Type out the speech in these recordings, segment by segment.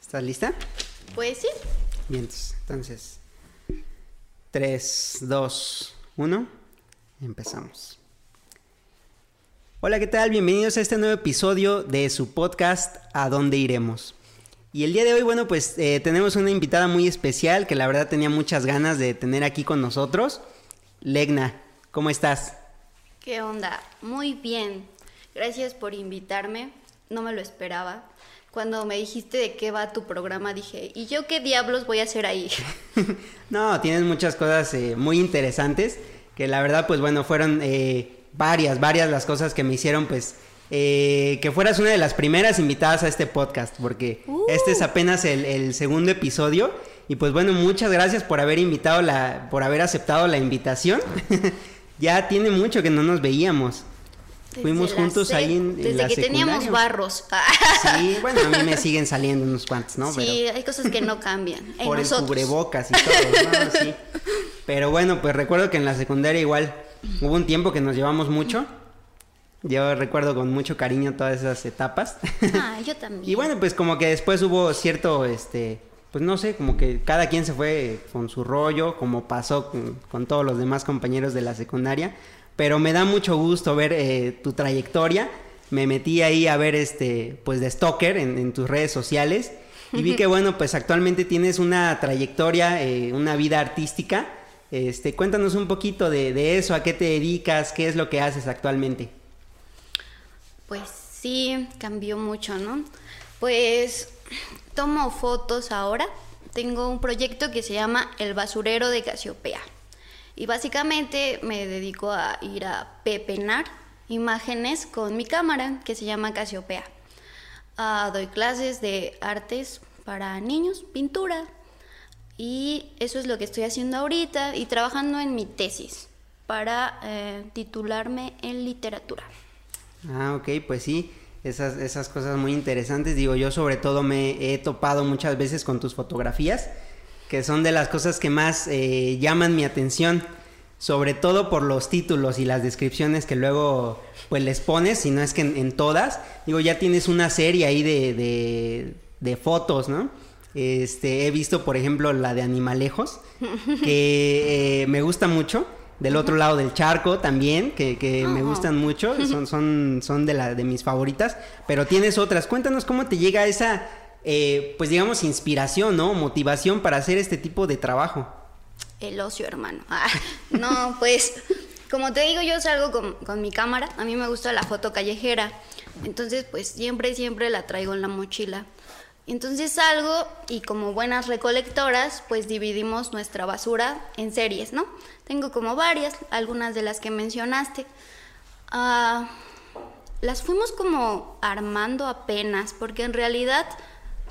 ¿Estás lista? Pues sí. Bien, entonces. 3, 2, 1. Empezamos. Hola, ¿qué tal? Bienvenidos a este nuevo episodio de su podcast A dónde iremos. Y el día de hoy, bueno, pues eh, tenemos una invitada muy especial que la verdad tenía muchas ganas de tener aquí con nosotros. Legna, ¿cómo estás? ¿Qué onda? Muy bien. Gracias por invitarme. No me lo esperaba. Cuando me dijiste de qué va tu programa, dije, ¿y yo qué diablos voy a hacer ahí? no, tienes muchas cosas eh, muy interesantes que la verdad, pues bueno, fueron eh, varias, varias las cosas que me hicieron, pues, eh, que fueras una de las primeras invitadas a este podcast, porque Uh. este es apenas el, el segundo episodio. Y pues bueno, muchas gracias por haber invitado la, por haber aceptado la invitación. ya tiene mucho que no nos veíamos. Desde Fuimos juntos ahí en, en Desde la que teníamos barros. Sí, bueno, a mí me siguen saliendo unos cuantos, ¿no? Pero- sí, hay cosas que no cambian. En por nosotros. el cubrebocas y todo, ¿no? Sí. Pero bueno, pues recuerdo que en la secundaria igual hubo un tiempo que nos llevamos mucho. Yo recuerdo con mucho cariño todas esas etapas. Ah, yo también. y bueno, pues como que después hubo cierto, este, pues no sé, como que cada quien se fue con su rollo, como pasó con, con todos los demás compañeros de la secundaria. Pero me da mucho gusto ver eh, tu trayectoria. Me metí ahí a ver, este, pues de stalker en, en tus redes sociales. Y vi que, bueno, pues actualmente tienes una trayectoria, eh, una vida artística. Este, cuéntanos un poquito de, de eso, a qué te dedicas, qué es lo que haces actualmente. Pues sí, cambió mucho, ¿no? Pues tomo fotos ahora. Tengo un proyecto que se llama El Basurero de Casiopea. Y básicamente me dedico a ir a pepenar imágenes con mi cámara que se llama Casiopea. Ah, doy clases de artes para niños, pintura. Y eso es lo que estoy haciendo ahorita y trabajando en mi tesis para eh, titularme en literatura. Ah, ok, pues sí, esas, esas cosas muy interesantes. Digo, yo sobre todo me he topado muchas veces con tus fotografías, que son de las cosas que más eh, llaman mi atención, sobre todo por los títulos y las descripciones que luego pues les pones, si no es que en, en todas. Digo, ya tienes una serie ahí de, de, de fotos, ¿no? Este, he visto, por ejemplo, la de Animalejos, que eh, me gusta mucho. Del otro lado del charco también, que, que me gustan mucho, son, son, son de, la, de mis favoritas, pero tienes otras. Cuéntanos cómo te llega esa, eh, pues digamos, inspiración, ¿no? Motivación para hacer este tipo de trabajo. El ocio, hermano. Ah, no, pues, como te digo, yo salgo con, con mi cámara. A mí me gusta la foto callejera. Entonces, pues, siempre, siempre la traigo en la mochila. Entonces salgo y como buenas recolectoras, pues dividimos nuestra basura en series, ¿no? Tengo como varias, algunas de las que mencionaste. Ah, las fuimos como armando apenas, porque en realidad,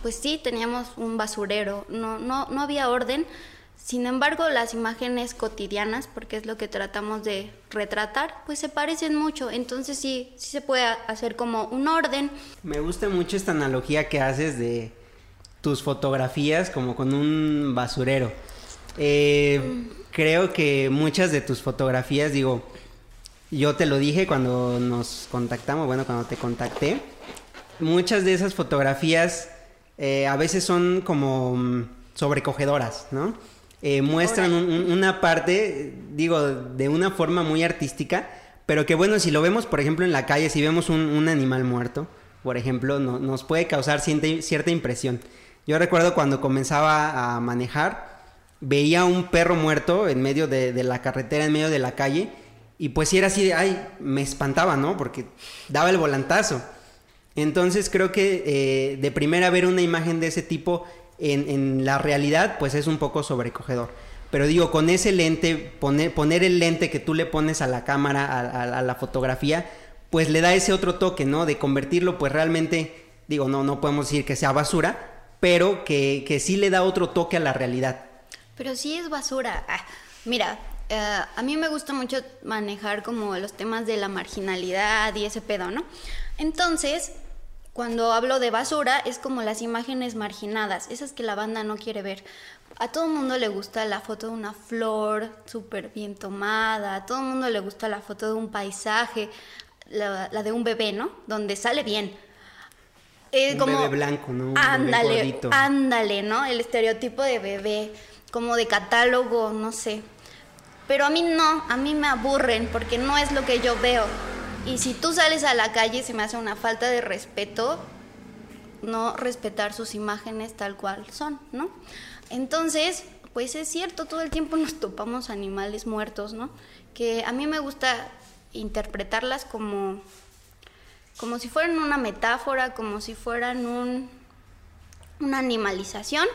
pues sí, teníamos un basurero, no, no, no había orden. Sin embargo, las imágenes cotidianas, porque es lo que tratamos de retratar, pues se parecen mucho. Entonces sí, sí se puede hacer como un orden. Me gusta mucho esta analogía que haces de tus fotografías como con un basurero. Eh, creo que muchas de tus fotografías, digo, yo te lo dije cuando nos contactamos, bueno, cuando te contacté, muchas de esas fotografías eh, a veces son como mm, sobrecogedoras, ¿no? Eh, muestran un- un- una parte, digo, de una forma muy artística, pero que bueno, si lo vemos, por ejemplo, en la calle, si vemos un, un animal muerto, por ejemplo, no- nos puede causar ciente- cierta impresión. Yo recuerdo cuando comenzaba a manejar, veía un perro muerto en medio de, de la carretera, en medio de la calle, y pues si era así de, ay, me espantaba, ¿no? Porque daba el volantazo. Entonces creo que eh, de primera ver una imagen de ese tipo en, en la realidad, pues es un poco sobrecogedor. Pero digo, con ese lente, poner, el lente que tú le pones a la cámara, a, la fotografía, pues le da ese otro toque, ¿no? De convertirlo, pues realmente, digo, no, no podemos decir que sea basura, pero que, que sí le da otro toque a la realidad. Pero sí es basura. Ah, mira, eh, a mí me gusta mucho manejar como los temas de la marginalidad y ese pedo, ¿no? Entonces, cuando hablo de basura, es como las imágenes marginadas, esas que la banda no quiere ver. A todo el mundo le gusta la foto de una flor súper bien tomada, a todo el mundo le gusta la foto de un paisaje, la, la de un bebé, ¿no? Donde sale bien. Eh, Un como, bebé blanco, ¿no? Un bebé ándale, gordito. ándale, ¿no? El estereotipo de bebé, como de catálogo, no sé. Pero a mí no, a mí me aburren porque no es lo que yo veo. Y si tú sales a la calle se me hace una falta de respeto no respetar sus imágenes tal cual son, ¿no? Entonces, pues es cierto, todo el tiempo nos topamos animales muertos, ¿no? Que a mí me gusta interpretarlas como como si fueran una metáfora, como si fueran un, una animalización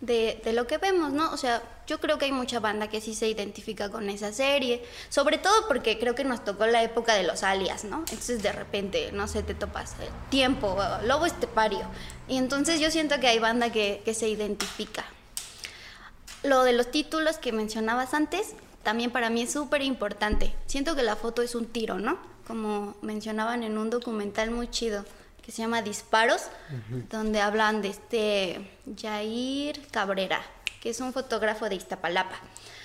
de, lo que vemos, ¿no? O sea, yo creo que hay mucha banda que sí se identifica con esa serie, sobre todo porque creo que nos tocó la época de los alias, ¿no? Entonces de repente, no sé, te topas eh, tiempo, lobo estepario, y entonces yo siento que hay banda que, que se identifica. Lo de los títulos que mencionabas antes, también para mí es súper importante. Siento que la foto es un tiro, ¿no? Como mencionaban en un documental muy chido que se llama Disparos, uh -huh. donde hablan de este Jair Cabrera, que es un fotógrafo de Iztapalapa.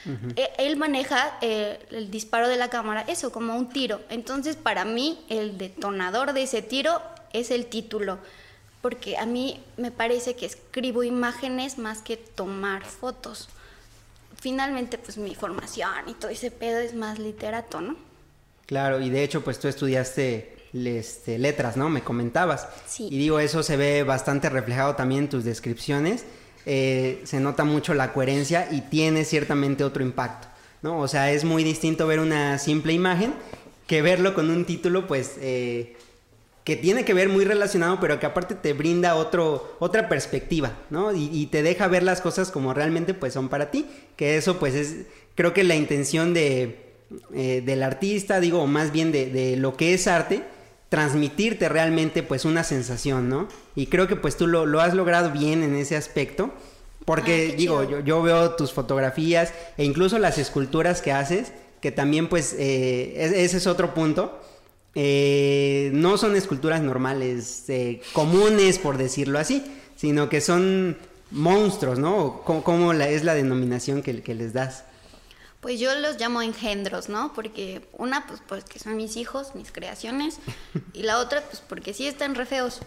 Uh -huh. Él maneja eh, el disparo de la cámara, eso, como un tiro. Entonces, para mí, el detonador de ese tiro es el título, porque a mí me parece que escribo imágenes más que tomar fotos. Finalmente, pues mi formación y todo ese pedo es más literato, ¿no? Claro, y de hecho, pues tú estudiaste este, letras, ¿no? Me comentabas. Sí. Y digo, eso se ve bastante reflejado también en tus descripciones. Eh, se nota mucho la coherencia y tiene ciertamente otro impacto, ¿no? O sea, es muy distinto ver una simple imagen que verlo con un título, pues, eh, que tiene que ver muy relacionado, pero que aparte te brinda otro, otra perspectiva, ¿no? Y, y, te deja ver las cosas como realmente, pues, son para ti. Que eso, pues, es, creo que la intención de, eh, del artista, digo, o más bien de, de lo que es arte, transmitirte realmente pues una sensación, ¿no? Y creo que pues tú lo, lo has logrado bien en ese aspecto, porque digo, yo, yo, veo tus fotografías e incluso las esculturas que haces, que también pues eh, ese es otro punto. Eh, no son esculturas normales, eh, comunes por decirlo así, sino que son monstruos, ¿no? ¿Cómo, cómo la, es la denominación que, que les das? Pues yo los llamo engendros, ¿no? Porque una, pues porque son mis hijos, mis creaciones, y la otra, pues porque sí están re feos.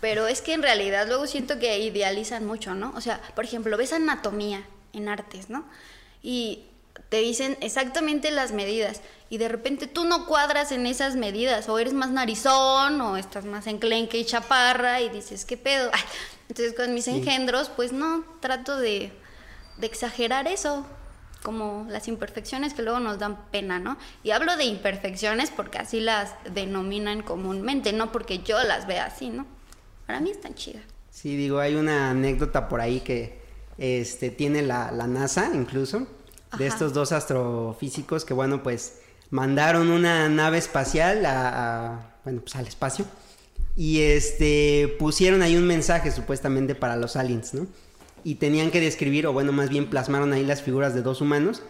Pero es que en realidad luego siento que idealizan mucho, ¿no? O sea, por ejemplo, ves anatomía en artes, ¿no? Y te dicen exactamente las medidas y de repente tú no cuadras en esas medidas o eres más narizón o estás más enclenque y chaparra y dices, ¿qué pedo? Ay, entonces con mis sí. engendros, pues no, trato de, de exagerar eso como las imperfecciones que luego nos dan pena, ¿no? Y hablo de imperfecciones porque así las denominan comúnmente, no porque yo las vea así, ¿no? Para mí están chidas. Sí, digo, hay una anécdota por ahí que este, tiene la, la NASA incluso, Ajá. de estos dos astrofísicos que, bueno, pues mandaron una nave espacial a, a, bueno, pues al espacio y este, pusieron ahí un mensaje supuestamente para los aliens, ¿no? Y tenían que describir, o bueno, más bien plasmaron ahí las figuras de dos humanos.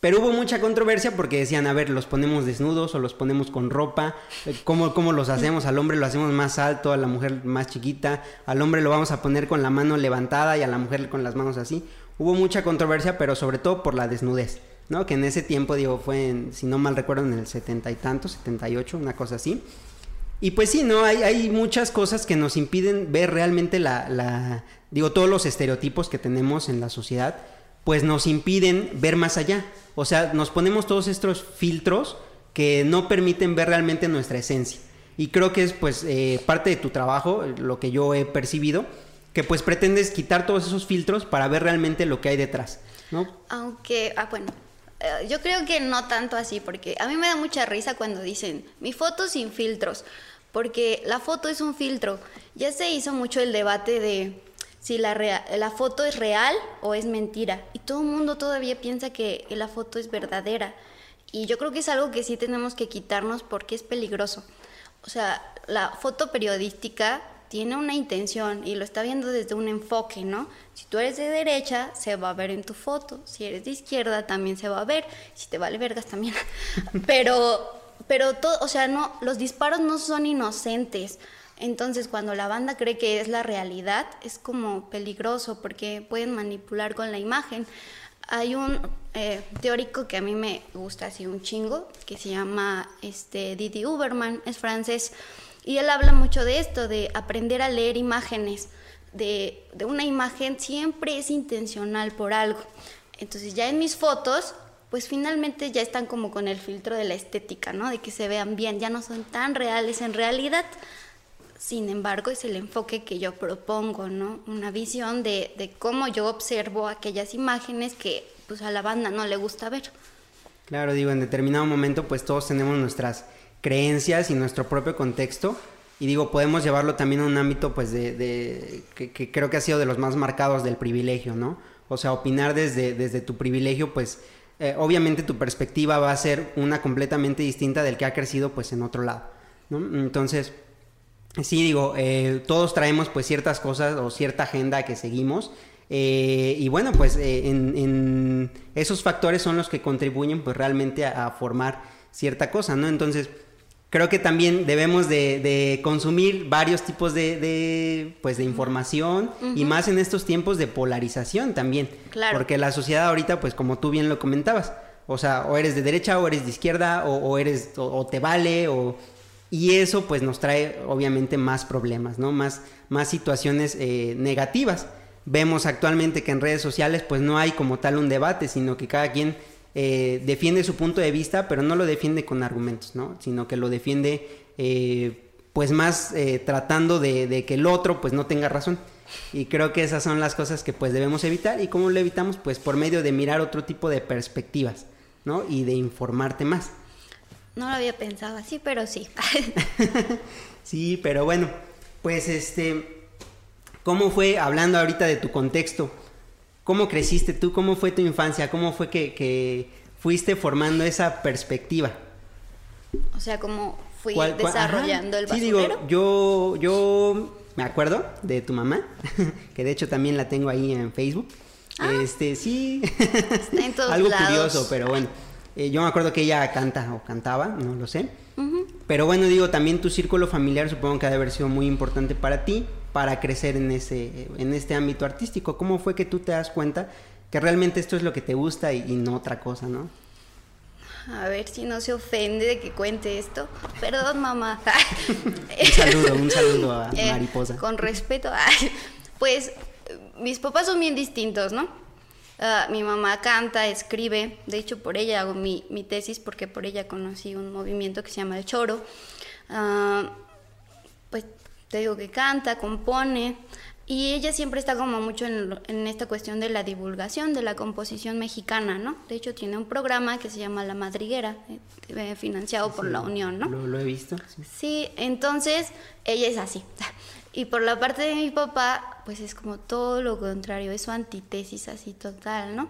Pero hubo mucha controversia porque decían, a ver, los ponemos desnudos o los ponemos con ropa, ¿cómo, cómo los hacemos? Al hombre lo hacemos más alto, a la mujer más chiquita, al hombre lo vamos a poner con la mano levantada y a la mujer con las manos así. Hubo mucha controversia, pero sobre todo por la desnudez, ¿no? Que en ese tiempo, digo, fue, si no mal recuerdo, en el setenta y tanto, 78, una cosa así. Y pues sí, ¿no? Hay, hay muchas cosas que nos impiden ver realmente la, la, digo, todos los estereotipos que tenemos en la sociedad, pues nos impiden ver más allá. O sea, nos ponemos todos estos filtros que no permiten ver realmente nuestra esencia. Y creo que es pues eh, parte de tu trabajo, lo que yo he percibido, que pues pretendes quitar todos esos filtros para ver realmente lo que hay detrás, ¿no? Aunque, ah, bueno, eh, yo creo que no tanto así, porque a mí me da mucha risa cuando dicen, mi foto sin filtros, porque la foto es un filtro. Ya se hizo mucho el debate de si la, la foto es real o es mentira. Y todo el mundo todavía piensa que, la foto es verdadera. Y yo creo que es algo que sí tenemos que quitarnos porque es peligroso. O sea, la foto periodística tiene una intención y lo está viendo desde un enfoque, ¿no? Si tú eres de derecha, se va a ver en tu foto. Si eres de izquierda, también se va a ver. Si te vale vergas, también. Pero, pero todo, o sea, no, los disparos no son inocentes. Entonces, cuando la banda cree que es la realidad, es como peligroso porque pueden manipular con la imagen. Hay un eh, teórico que a mí me gusta así un chingo, que se llama este, Didi Uberman, es francés, Y él habla mucho de esto, de aprender a leer imágenes, de, de una imagen siempre es intencional por algo. Entonces ya en mis fotos, pues finalmente ya están como con el filtro de la estética, ¿no? De que se vean bien, ya no son tan reales en realidad. Sin embargo, es el enfoque que yo propongo, ¿no? Una visión de, de cómo yo observo aquellas imágenes que pues a la banda no le gusta ver. Claro, digo, en determinado momento pues todos tenemos nuestras creencias y nuestro propio contexto y digo, podemos llevarlo también a un ámbito pues de, de que, creo que ha sido de los más marcados del privilegio, ¿no? O sea, opinar desde, desde tu privilegio pues eh, obviamente tu perspectiva va a ser una completamente distinta del que ha crecido pues en otro lado. Entonces, sí digo, eh, todos traemos pues ciertas cosas o cierta agenda que seguimos eh, y bueno, pues en, esos factores son los que contribuyen pues realmente a, a, formar cierta cosa, ¿no? Entonces, creo que también debemos de, de consumir varios tipos de, de, pues, de información uh -huh. y más en estos tiempos de polarización también. Claro. Porque la sociedad ahorita, pues como tú bien lo comentabas, o sea, o eres de derecha o eres de izquierda o, o eres o, o, te vale o y eso pues nos trae obviamente más problemas, ¿no? Más, más situaciones eh, negativas vemos actualmente que en redes sociales pues no hay como tal un debate, sino que cada quien eh, defiende su punto de vista, pero no lo defiende con argumentos, ¿no? Sino que lo defiende eh, pues más eh, tratando de, de, que el otro pues no tenga razón. Y creo que esas son las cosas que pues debemos evitar. ¿Y cómo lo evitamos? Pues por medio de mirar otro tipo de perspectivas, ¿no? Y de informarte más. No lo había pensado así, pero sí. sí, pero bueno, pues este ¿Cómo fue, hablando ahorita de tu contexto, cómo creciste tú, cómo fue tu infancia, cómo fue que, que fuiste formando esa perspectiva? O sea, ¿cómo fui ¿Cuál, cuál? desarrollando Ajá. el basurero? Sí, digo, yo, yo me acuerdo de tu mamá, que de hecho también la tengo ahí en Facebook. Ah. Este, sí, en todos algo lados. curioso, pero bueno. Eh, yo me acuerdo que ella canta o cantaba, no lo sé. Uh -huh. Pero bueno, digo, también tu círculo familiar supongo que ha de haber sido muy importante para ti para crecer en, ese, en este ámbito artístico? ¿Cómo fue que tú te das cuenta que realmente esto es lo que te gusta y, y no otra cosa, no? A ver si no se ofende de que cuente esto. Perdón, mamá. un saludo, un saludo a eh, Mariposa. Con respeto. Pues mis papás son bien distintos, ¿no? Uh, mi mamá canta, escribe, de hecho por ella hago mi, mi, tesis porque por ella conocí un movimiento que se llama el choro. Uh, te digo que canta, compone, y ella siempre está como mucho en, en, esta cuestión de la divulgación de la composición mexicana, ¿no? De hecho, tiene un programa que se llama La Madriguera, eh, financiado sí, por la Unión, ¿no? Lo, lo he visto. Sí. sí, entonces ella es así. Y por la parte de mi papá, pues es como todo lo contrario, es su antítesis así total, ¿no?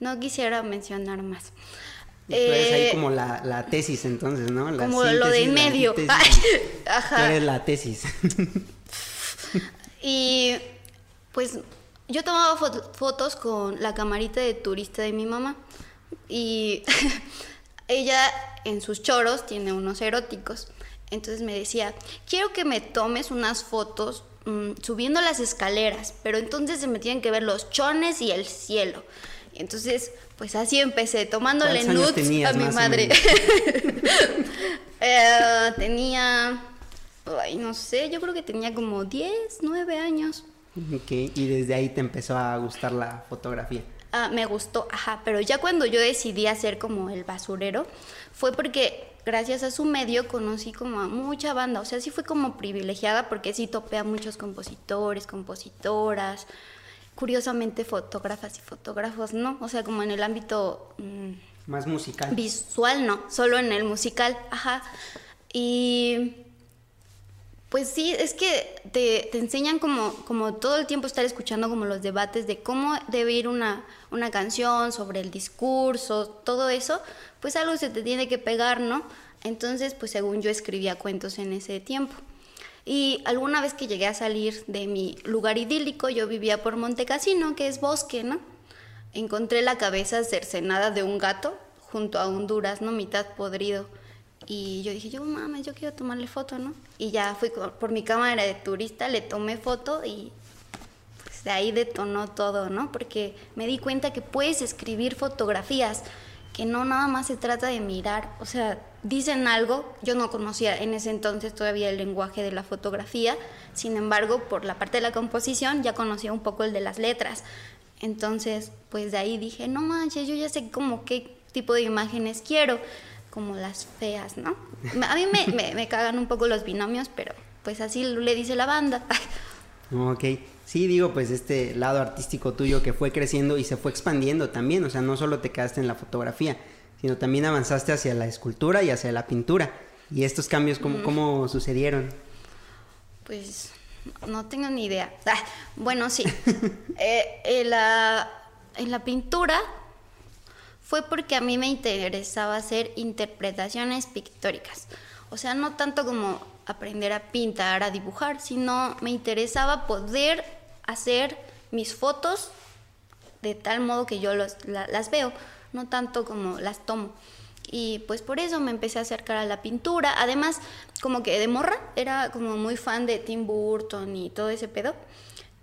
No quisiera mencionar más. Tú eres eh, ahí como la, la, tesis entonces, ¿no? La como lo de en medio. Ajá. Tú eres la tesis. y pues yo tomaba fot fotos con la camarita de turista de mi mamá. Y ella en sus choros tiene unos eróticos. Entonces me decía, quiero que me tomes unas fotos mmm, subiendo las escaleras, pero entonces se me tienen que ver los chones y el cielo. Entonces, pues así empecé, tomándole nudes tenías, a mi madre. eh, tenía, ay, no sé, yo creo que tenía como 10, 9 años. Ok, y desde ahí te empezó a gustar la fotografía. Ah, me gustó, ajá, pero ya cuando yo decidí hacer como el basurero, fue porque gracias a su medio conocí como a mucha banda, o sea, sí fue como privilegiada porque sí topé a muchos compositores, compositoras, curiosamente fotógrafas y fotógrafos, ¿no? O sea, como en el ámbito... Mmm, Más musical. Visual, no, solo en el musical, ajá. Y pues sí, es que te, te, enseñan como, como todo el tiempo estar escuchando como los debates de cómo debe ir una, una canción, sobre el discurso, todo eso, pues algo se te tiene que pegar, ¿no? Entonces, pues según yo escribía cuentos en ese tiempo. Y alguna vez que llegué a salir de mi lugar idílico, yo vivía por Montecasino, que es bosque, ¿no? Encontré la cabeza cercenada de un gato junto a un durazno mitad podrido y yo dije, yo mames, yo quiero tomarle foto, ¿no? Y ya fui por mi cámara de turista, le tomé foto y pues de ahí detonó todo, ¿no? Porque me di cuenta que puedes escribir fotografías, que no nada más se trata de mirar, o sea, dicen algo, yo no conocía en ese entonces todavía el lenguaje de la fotografía, sin embargo, por la parte de la composición ya conocía un poco el de las letras. Entonces, pues de ahí dije, no manches, yo ya sé como qué tipo de imágenes quiero, como las feas, ¿no? A mí me, me, cagan un poco los binomios, pero pues así le dice la banda. ok, sí, digo, pues este lado artístico tuyo que fue creciendo y se fue expandiendo también, o sea, no solo te quedaste en la fotografía, sino también avanzaste hacia la escultura y hacia la pintura. ¿Y estos cambios cómo, cómo sucedieron? Pues no tengo ni idea. Ah, bueno, sí. Eh, en, la, en la pintura fue porque a mí me interesaba hacer interpretaciones pictóricas. O sea, no tanto como aprender a pintar, a dibujar, sino me interesaba poder hacer mis fotos de tal modo que yo las veo, no tanto como las tomo. Y pues por eso me empecé a acercar a la pintura. Además, como que de morra era como muy fan de Tim Burton y todo ese pedo.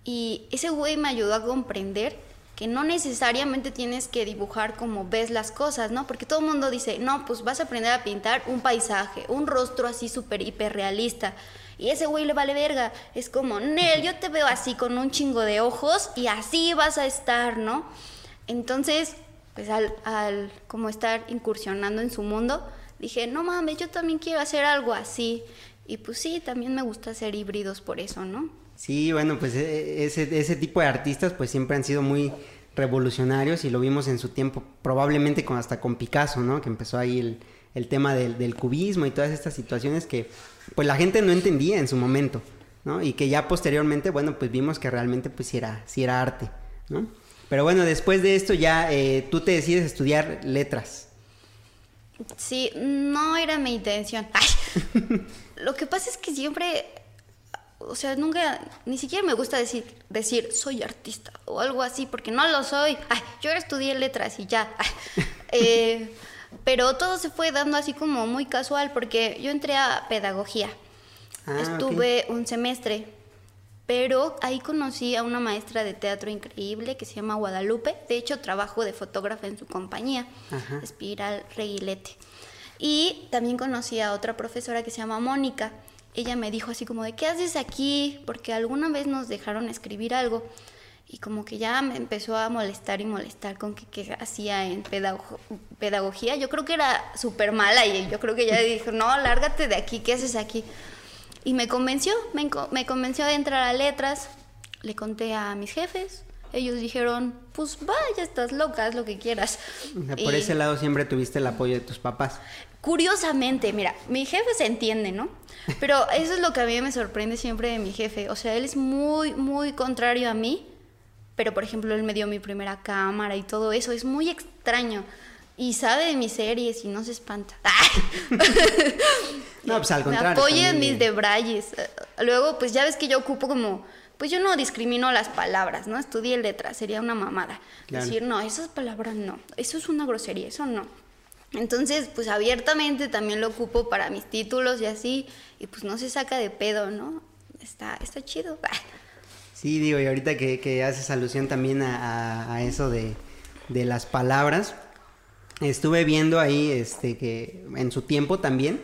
Y ese güey me ayudó a comprender que no necesariamente tienes que dibujar como ves las cosas, ¿no? Porque todo el mundo dice, no, pues vas a aprender a pintar un paisaje, un rostro así súper hiperrealista. Y ese güey le vale verga. Es como, Nel, yo te veo así con un chingo de ojos y así vas a estar, ¿no? Entonces, pues al, al como estar incursionando en su mundo, dije, no mames, yo también quiero hacer algo así. Y pues sí, también me gusta hacer híbridos por eso, ¿no? Sí, bueno, pues e, ese, ese tipo de artistas pues siempre han sido muy revolucionarios y lo vimos en su tiempo, probablemente con, hasta con Picasso, ¿no? Que empezó ahí el, el tema del, del, cubismo y todas estas situaciones que pues la gente no entendía en su momento, ¿no? Y que ya posteriormente, bueno, pues vimos que realmente pues sí era, sí era arte, ¿no? Pero bueno, después de esto ya eh, tú te decides estudiar letras. Sí, no era mi intención. Lo que pasa es que siempre o sea, nunca, ni siquiera me gusta decir, decir, soy artista o algo así, porque no lo soy. Ay, yo estudié letras y ya. Eh, pero todo se fue dando así como muy casual, porque yo entré a pedagogía. Ah, Estuve un semestre, pero ahí conocí a una maestra de teatro increíble que se llama Guadalupe. De hecho, trabajo de fotógrafa en su compañía, Espiral Reguilete. Y también conocí a otra profesora que se llama Mónica ella me dijo así como de, ¿qué haces aquí? Porque alguna vez nos dejaron escribir algo y como que ya me empezó a molestar y molestar con que qué hacía en pedagogía. Yo creo que era súper mala y yo creo que ella dijo, no, lárgate de aquí, ¿qué haces aquí? Y me convenció, me, me convenció de entrar a letras, le conté a mis jefes, ellos dijeron, pues vaya, estás loca, haz lo que quieras. por ese lado siempre tuviste el apoyo de tus papás. Curiosamente, mira, mi jefe se entiende, ¿no? Pero eso es lo que a mí me sorprende siempre de mi jefe. O sea, él es muy, muy contrario a mí. Pero, por ejemplo, él me dio mi primera cámara y todo eso. Es muy extraño. Y sabe de mis series y no se espanta. no, pues al contrario. Me apoya en mis debrayes. Luego, pues ya ves que yo ocupo como pues yo no discrimino las palabras, ¿no? Estudié letras, sería una mamada. Decir, no, esas palabras no, eso es una grosería, eso no. Entonces, pues abiertamente también lo ocupo para mis títulos y así, y pues no se saca de pedo, ¿no? Está, está chido. Sí, digo, y ahorita que, haces alusión también a, eso de, de, las palabras, estuve viendo ahí, este, que en su tiempo también,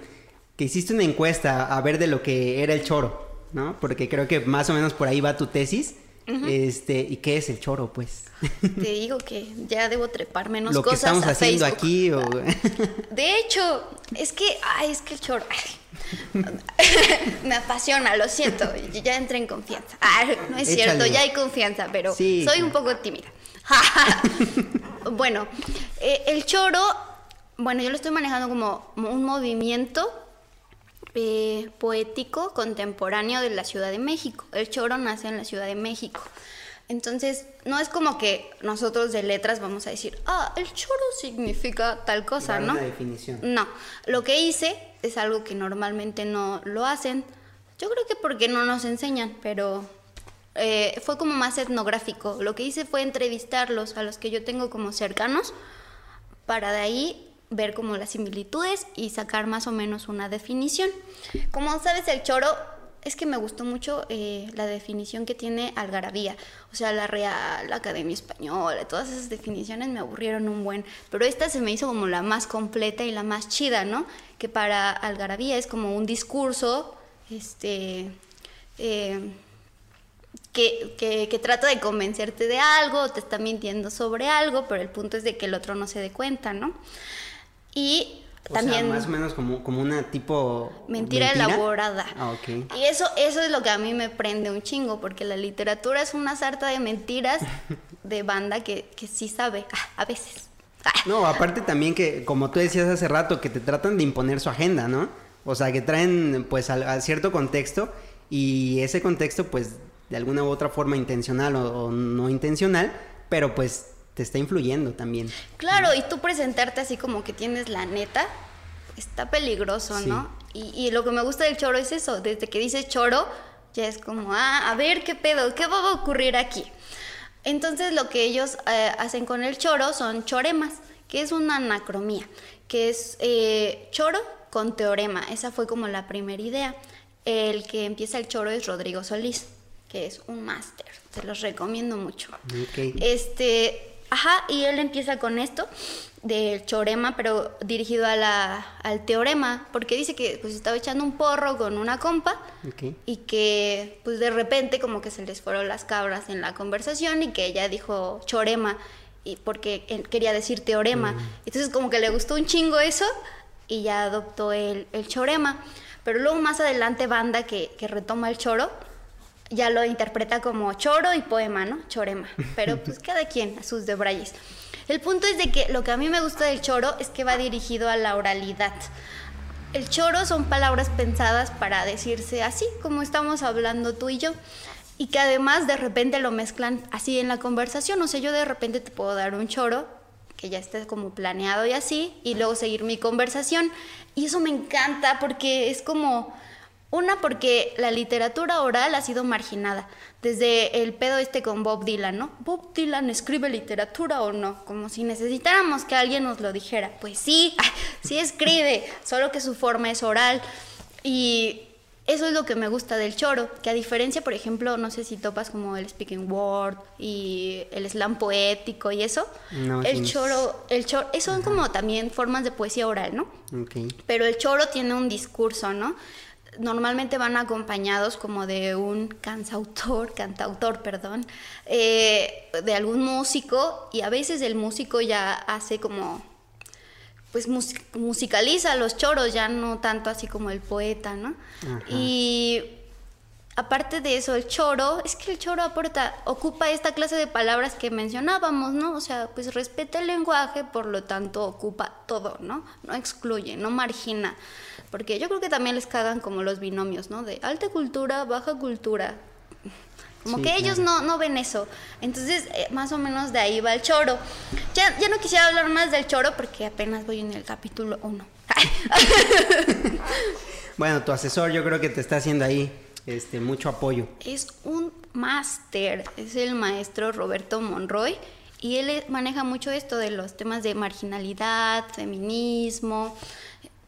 que hiciste una encuesta a ver de lo que era el choro. ¿no? Porque creo que más o menos por ahí va tu tesis. Este, ¿y qué es el choro, pues? Te digo que ya debo trepar menos Lo cosas. que estamos haciendo aquí. O... De hecho, es que, ay, es que el choro. me apasiona, lo siento. Ya entré en confianza. no es cierto, ya hay confianza, pero soy un poco tímida. bueno, eh, el choro, bueno, yo lo estoy manejando como un movimiento eh, poético contemporáneo de la Ciudad de México. El choro nace en la Ciudad de México. Entonces, no es como que nosotros de letras vamos a decir, ah, el choro significa tal cosa, ¿no? definición. No, lo que hice es algo que normalmente no lo hacen. Yo creo que porque no nos enseñan, pero eh, fue como más etnográfico. Lo que hice fue entrevistarlos a los que yo tengo como cercanos para de ahí ver como las similitudes y sacar más o menos una definición. Como sabes, el choro es que me gustó mucho eh, la definición que tiene algarabía, o sea, la Real Academia Española, todas esas definiciones me aburrieron un buen, pero esta se me hizo como la más completa y la más chida, ¿no? Que para algarabía es como un discurso, este... Eh, que, que, trata de convencerte de algo, te está mintiendo sobre algo, pero el punto es de que el otro no se dé cuenta, ¿no? Y también... más o menos como, como una tipo... Mentira, elaborada. Ah, ok. Y eso, eso es lo que a mí me prende un chingo, porque la literatura es una sarta de mentiras de banda que, que sí sabe, ah, a veces. Ah. No, aparte también que, como tú decías hace rato, que te tratan de imponer su agenda, ¿no? O sea, que traen pues a cierto contexto y ese contexto pues de alguna u otra forma intencional o, no intencional, pero pues te está influyendo también. Claro, y tú presentarte así como que tienes la neta, está peligroso, ¿no? Y, lo que me gusta del choro es eso, desde que dices choro, ya es como, ah, a ver qué pedo, qué va a ocurrir aquí. Entonces lo que ellos eh, hacen con el choro son choremas, que es una anacromía, que es eh, choro con teorema. Esa fue como la primera idea. El que empieza el choro es Rodrigo Solís que es un máster. Te los recomiendo mucho. Este, ajá, y él empieza con esto del chorema, pero dirigido a la, al teorema, porque dice que pues estaba echando un porro con una compa y que pues de repente como que se les fueron las cabras en la conversación y que ella dijo chorema y porque él quería decir teorema. Mm. Entonces como que le gustó un chingo eso y ya adoptó el, el chorema. Pero luego más adelante banda que, que retoma el choro ya lo interpreta como choro y poema, ¿no? Chorema. Pero pues cada quien a sus debrayes. El punto es de que lo que a mí me gusta del choro es que va dirigido a la oralidad. El choro son palabras pensadas para decirse así, como estamos hablando tú y yo. Y que además de repente lo mezclan así en la conversación. O sea, yo de repente te puedo dar un choro que ya esté como planeado y así, y luego seguir mi conversación. Y eso me encanta porque es como una, porque la literatura oral ha sido marginada, desde el pedo este con Bob Dylan, ¿no? Bob Dylan escribe literatura o no, como si necesitáramos que alguien nos lo dijera. Pues sí, sí escribe, solo que su forma es oral. Y eso es lo que me gusta del choro, que a diferencia, por ejemplo, no sé si topas como el speaking word y el slam poético y eso, el choro, el choro, eso son como también formas de poesía oral, ¿no? Pero el choro tiene un discurso, ¿no? Normalmente van acompañados como de un cantautor, cantautor, perdón, eh, de algún músico y a veces el músico ya hace como, pues musicaliza los choros, ya no tanto así como el poeta, ¿no? Y aparte de eso, el choro, es que el choro aporta, ocupa esta clase de palabras que mencionábamos, ¿no? O sea, pues respeta el lenguaje, por lo tanto ocupa todo, ¿no? No excluye, no margina. Porque yo creo que también les cagan como los binomios, ¿no? De alta cultura, baja cultura. Como que ellos no, no ven eso. Entonces, eh, más o menos de ahí va el choro. Ya, ya no quisiera hablar más del choro porque apenas voy en el capítulo 1. bueno, tu asesor yo creo que te está haciendo ahí este, mucho apoyo. Es un máster, es el maestro Roberto Monroy y él maneja mucho esto de los temas de marginalidad, feminismo,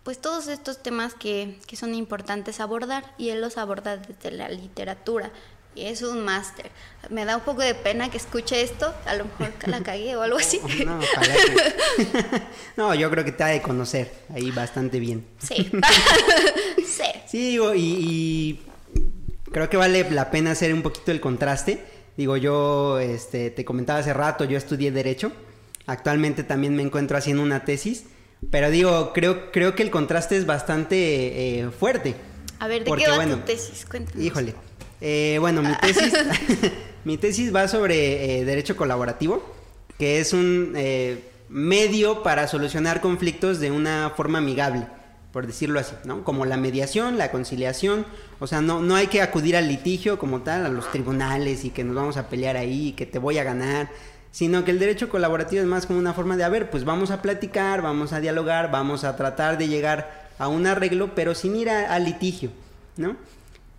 pues todos estos temas que, que son importantes abordar y él los aborda desde la literatura y es un máster. Me da un poco de pena que escuche esto, a lo mejor la cagué o algo así. No, no, yo creo que te ha de conocer ahí bastante bien. Sí. sí. Sí, digo, y, y, creo que vale la pena hacer un poquito el contraste. Digo, yo este, te comentaba hace rato, yo estudié Derecho. Actualmente también me encuentro haciendo una tesis pero digo, creo, creo que el contraste es bastante eh, fuerte. A ver, ¿de qué va tu tesis? Cuéntanos. Híjole. Eh, bueno, mi tesis, mi tesis va sobre eh, derecho colaborativo, que es un medio para solucionar conflictos de una forma amigable, por decirlo así, ¿no? Como la mediación, la conciliación, o sea, no, no hay que acudir al litigio como tal, a los tribunales y que nos vamos a pelear ahí y que te voy a ganar sino que el derecho colaborativo es más como una forma de, a ver, pues vamos a platicar, vamos a dialogar, vamos a tratar de llegar a un arreglo, pero sin ir al litigio, ¿no?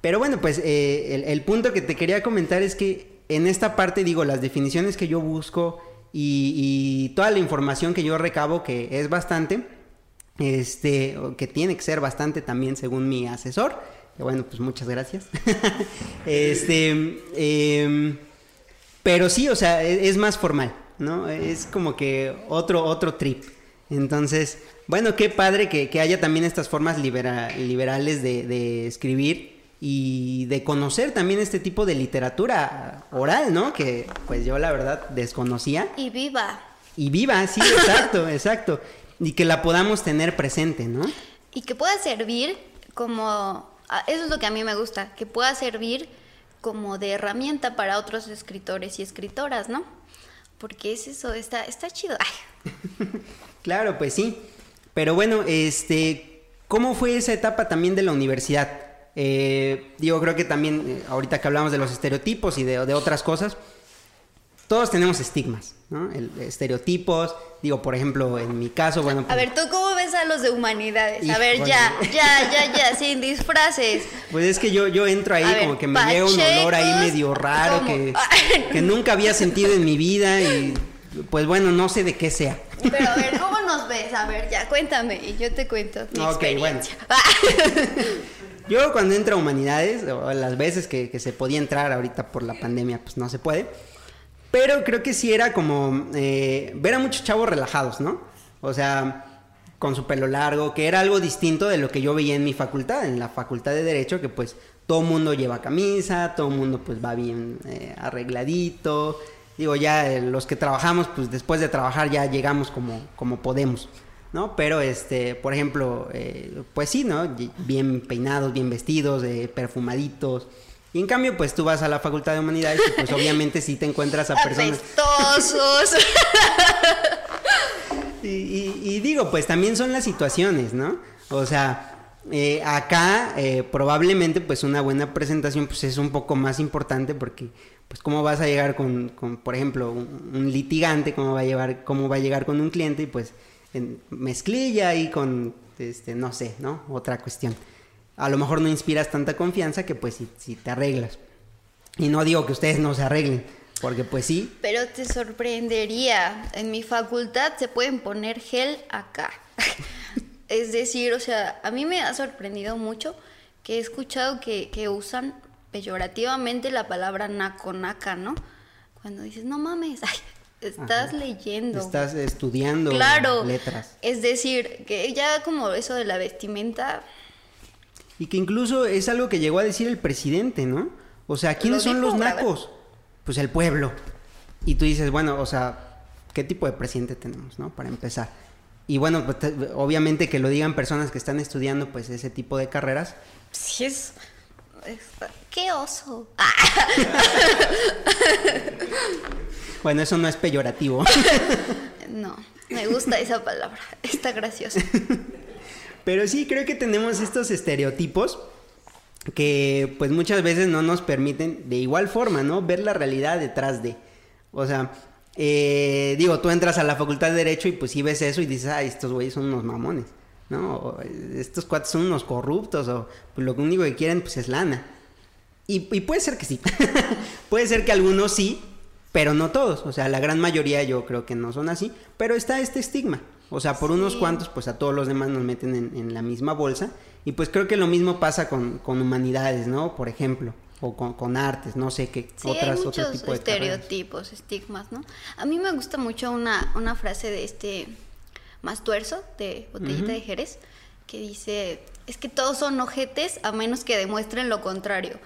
Pero bueno, pues eh, el, punto que te quería comentar es que en esta parte, digo, las definiciones que yo busco y, toda la información que yo recabo, que es bastante, este, que tiene que ser bastante también según mi asesor, bueno, pues muchas gracias. este, em, pero sí, o sea, e, es, más formal, ¿no? Es como que otro, otro trip. Entonces, bueno, qué padre que, haya también estas formas liberales de, de, escribir y de conocer también este tipo de literatura oral, ¿no? Que pues yo la verdad desconocía. Y viva. Y viva, sí, exacto, exacto. Y que la podamos tener presente, ¿no? Y que pueda servir como Ah, eso es lo que a mí me gusta, que pueda servir como de herramienta para otros escritores y escritoras, ¿no? Porque es eso, está, está chido. claro, pues sí. Pero bueno, este, ¿cómo fue esa etapa también de la universidad? Eh, digo, creo que también, eh, ahorita que hablamos de los estereotipos y de otras cosas, todos tenemos estigmas, ¿no? El, estereotipos, digo, por ejemplo, en mi caso, bueno... a ver, ¿tú cómo ves a los de humanidades? a ver, ya, ya, ya, ya, sin disfraces. Pues es que yo, yo entro ahí como que me llega un olor ahí medio raro que, que nunca había sentido en mi vida y pues bueno, no sé de qué sea. Pero a ver, ¿cómo nos ves? A ver, ya, cuéntame y yo te cuento mi Ok, bueno. Yo cuando entro a humanidades, o las veces que, que se podía entrar ahorita por la pandemia, pues no se puede pero creo que sí era como eh, ver a muchos chavos relajados, ¿no? O sea, con su pelo largo, que era algo distinto de lo que yo veía en mi facultad, en la facultad de Derecho, que pues todo mundo lleva camisa, todo mundo pues va bien eh, arregladito. Digo, ya eh, los que trabajamos, pues después de trabajar ya llegamos como, como podemos, ¿no? Pero, este, por ejemplo, pues sí, ¿no? Bien peinados, bien vestidos, perfumaditos. Y en cambio, pues tú vas a la Facultad de Humanidades y pues obviamente sí te encuentras a personas... Apestosos. y, digo, pues también son las situaciones, ¿no? O sea, eh, acá eh, probablemente pues una buena presentación pues es un poco más importante porque pues cómo vas a llegar con, por ejemplo, un, litigante, cómo va a llevar, cómo va a llegar con un cliente y pues en mezclilla y con, este, no sé, ¿no? Otra cuestión a lo mejor no inspiras tanta confianza que pues si, te arreglas. Y no digo que ustedes no se arreglen, porque pues sí. Pero te sorprendería, en mi facultad se pueden poner gel acá. es decir, o sea, a mí me ha sorprendido mucho que he escuchado que, usan peyorativamente la palabra naco, naca, ¿no? Cuando dices, no mames, estás leyendo. Estás estudiando claro, letras. Es decir, que ya como eso de la vestimenta y que incluso es algo que llegó a decir el presidente, ¿no? O sea, ¿quiénes son los nacos? Pues el pueblo. Y tú dices, bueno, o sea, ¿qué tipo de presidente tenemos, no? Para empezar. Y bueno, pues, obviamente que lo digan personas que están estudiando, pues, ese tipo de carreras. Sí, es... ¡Qué oso! bueno, eso no es peyorativo. no, me gusta esa palabra. Está graciosa. Pero sí, creo que tenemos estos estereotipos que pues muchas veces no nos permiten de igual forma, ¿no? Ver la realidad detrás de. O sea, eh, digo, tú entras a la facultad de Derecho y pues sí ves eso y dices, ay, estos güeyes son unos mamones, ¿no? estos cuates son unos corruptos o pues lo único que quieren pues es lana. Y, y puede ser que sí. puede ser que algunos sí, pero no todos. O sea, la gran mayoría yo creo que no son así. Pero está este estigma. O sea, por unos cuantos, pues a todos los demás nos meten en, la misma bolsa. Y pues creo que lo mismo pasa con, humanidades, ¿no? Por ejemplo. O con, artes, no sé qué sí, otras, hay muchos estereotipos, estigmas, ¿no? A mí me gusta mucho una, una frase de este Mastuerzo, de Botellita de Jerez, que dice, es que todos son ojetes a menos que demuestren lo contrario.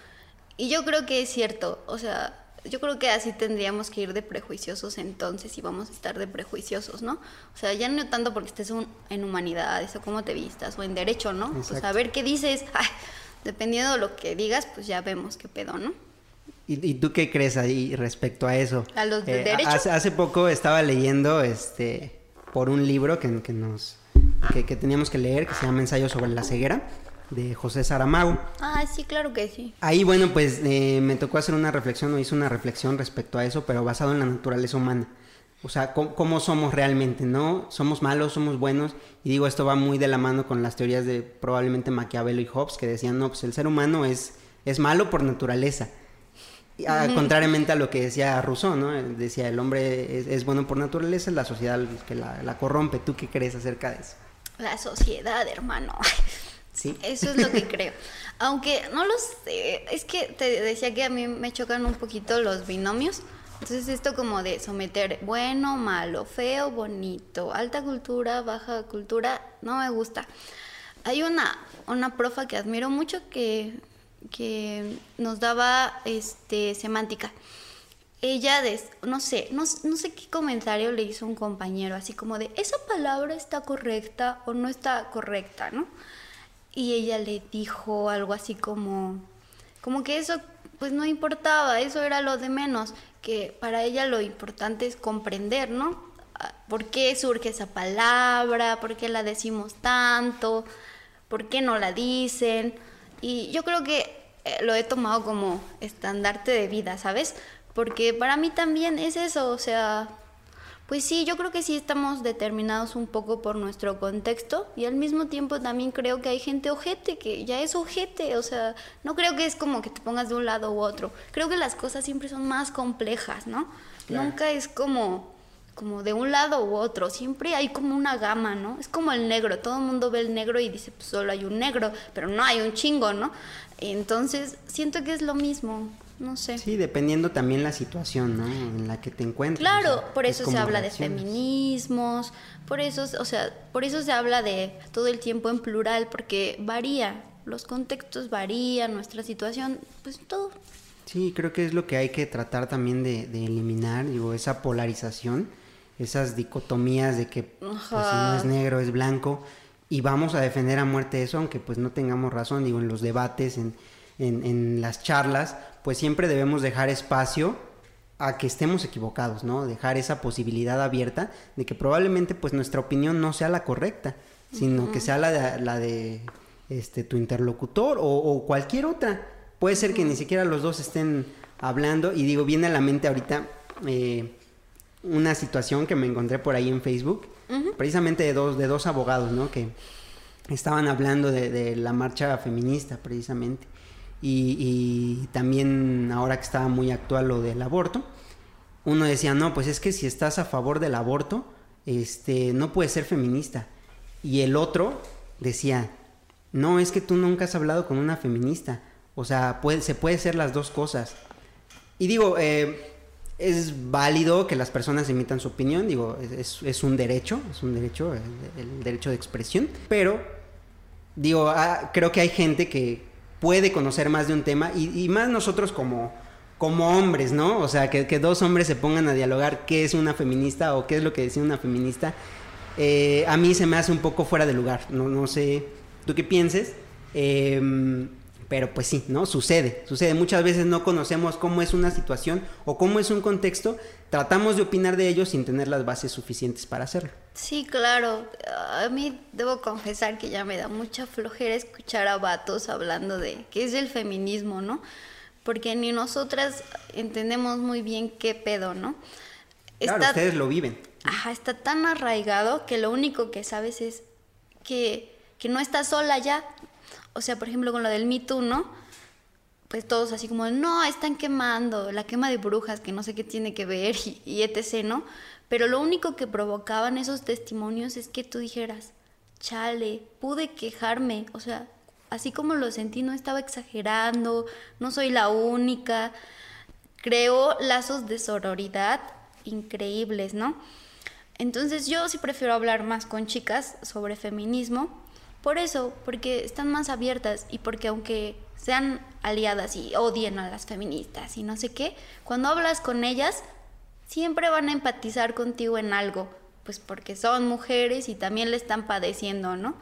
Y yo creo que es cierto, o sea, yo creo que así tendríamos que ir de prejuiciosos entonces y vamos a estar de prejuiciosos, ¿no? O sea, ya no tanto porque estés en humanidades o cómo te vistas o en derecho, ¿no? O sea, a ver qué dices, dependiendo de lo que digas, pues ya vemos qué pedo, ¿no? ¿Y, tú qué crees ahí respecto a eso? ¿A los de eh, derecho? Hace, poco estaba leyendo este por un libro que, que nos que, que teníamos que leer que se llama Ensayo sobre la ceguera de José Saramago. Ah, sí, claro que sí. Ahí, bueno, pues eh, me tocó hacer una reflexión, o hice una reflexión respecto a eso, pero basado en la naturaleza humana. O sea, cómo, somos realmente, ¿no? Somos malos, somos buenos. Y digo, esto va muy de la mano con las teorías de probablemente Maquiavelo y Hobbes, que decían, no, pues el ser humano es, es malo por naturaleza. Contrariamente a lo que decía Rousseau, ¿no? Decía, el hombre es, bueno por naturaleza, la sociedad que la, la corrompe. ¿Tú qué crees acerca de eso? La sociedad, hermano. Sí. Eso es lo que creo. Aunque no lo sé, es que te decía que a mí me chocan un poquito los binomios. Entonces esto como de someter bueno, malo, feo, bonito, alta cultura, baja cultura, no me gusta. Hay una, una profa que admiro mucho que, que nos daba este, semántica. Ella, des, no sé, no, no sé qué comentario le hizo un compañero, así como de, esa palabra está correcta o no está correcta, ¿no? Y ella le dijo algo así como, como que eso pues no importaba, eso era lo de menos, que para ella lo importante es comprender, ¿no? Ah, ¿Por qué surge esa palabra? ¿Por qué la decimos tanto? ¿Por qué no la dicen? Y yo creo que eh, lo he tomado como estandarte de vida, ¿sabes? Porque para mí también es eso, o sea, pues sí, yo creo que sí estamos determinados un poco por nuestro contexto y al mismo tiempo también creo que hay gente ojete, que ya es ojete, o sea, no creo que es como que te pongas de un lado u otro. Creo que las cosas siempre son más complejas, ¿no? Nunca es como como de un lado u otro, siempre hay como una gama, ¿no? Es como el negro, todo el mundo ve el negro y dice, pues solo hay un negro, pero no hay un chingo, ¿no? Entonces, siento que es lo mismo no sé. Sí, dependiendo también la situación, ¿no? En la que te encuentres. Claro, por eso se habla de feminismos, por eso, o sea, por eso se habla de todo el tiempo en plural, porque varía, los contextos varían, nuestra situación, pues todo. Sí, creo que es lo que hay que tratar también de, eliminar, digo, esa polarización, esas dicotomías de que pues, si no es negro es blanco y vamos a defender a muerte eso, aunque pues no tengamos razón, digo, en los debates, en, en, en las charlas, pues siempre debemos dejar espacio a que estemos equivocados, ¿no? Dejar esa posibilidad abierta de que probablemente pues nuestra opinión no sea la correcta, sino que sea la de, la de este, tu interlocutor o, cualquier otra. Puede ser que ni siquiera los dos estén hablando y digo, viene a la mente ahorita eh, una situación que me encontré por ahí en Facebook, precisamente de dos, de dos abogados, ¿no? Que estaban hablando de, de la marcha feminista, precisamente y, también ahora que estaba muy actual lo del aborto, uno decía, no, pues es que si estás a favor del aborto, este, no puedes ser feminista. Y el otro decía, no, es que tú nunca has hablado con una feminista. O sea, puede, se puede ser las dos cosas. Y digo, eh, es válido que las personas emitan su opinión, digo, es, un derecho, es un derecho, el, derecho de expresión, pero digo, ah, creo que hay gente que, puede conocer más de un tema y, más nosotros como, como hombres, ¿no? O sea, que, dos hombres se pongan a dialogar qué es una feminista o qué es lo que decía una feminista, eh, a mí se me hace un poco fuera de lugar, no, no sé tú qué pienses, em, pero pues sí, ¿no? Sucede, sucede. Muchas veces no conocemos cómo es una situación o cómo es un contexto, tratamos de opinar de ello sin tener las bases suficientes para hacerlo. Sí, claro. A mí debo confesar que ya me da mucha flojera escuchar a vatos hablando de qué es el feminismo, ¿no? Porque ni nosotras entendemos muy bien qué pedo, ¿no? Claro, ustedes lo viven. Ajá, está tan arraigado que lo único que sabes es que, que no estás sola ya. O sea, por ejemplo, con lo del Me Too, ¿no? Pues todos así como, no, están quemando, la quema de brujas, que no sé qué tiene que ver, y, y etc., ¿no? Pero lo único que provocaban esos testimonios es que tú dijeras, chale, pude quejarme, o sea, así como lo sentí, no estaba exagerando, no soy la única. Creó lazos de sororidad increíbles, ¿no? Entonces yo sí prefiero hablar más con chicas sobre feminismo, por eso, porque están más abiertas y porque aunque sean aliadas y odien a las feministas y no sé qué, cuando hablas con ellas siempre van a empatizar contigo en algo, pues porque son mujeres y también le están padeciendo, ¿no?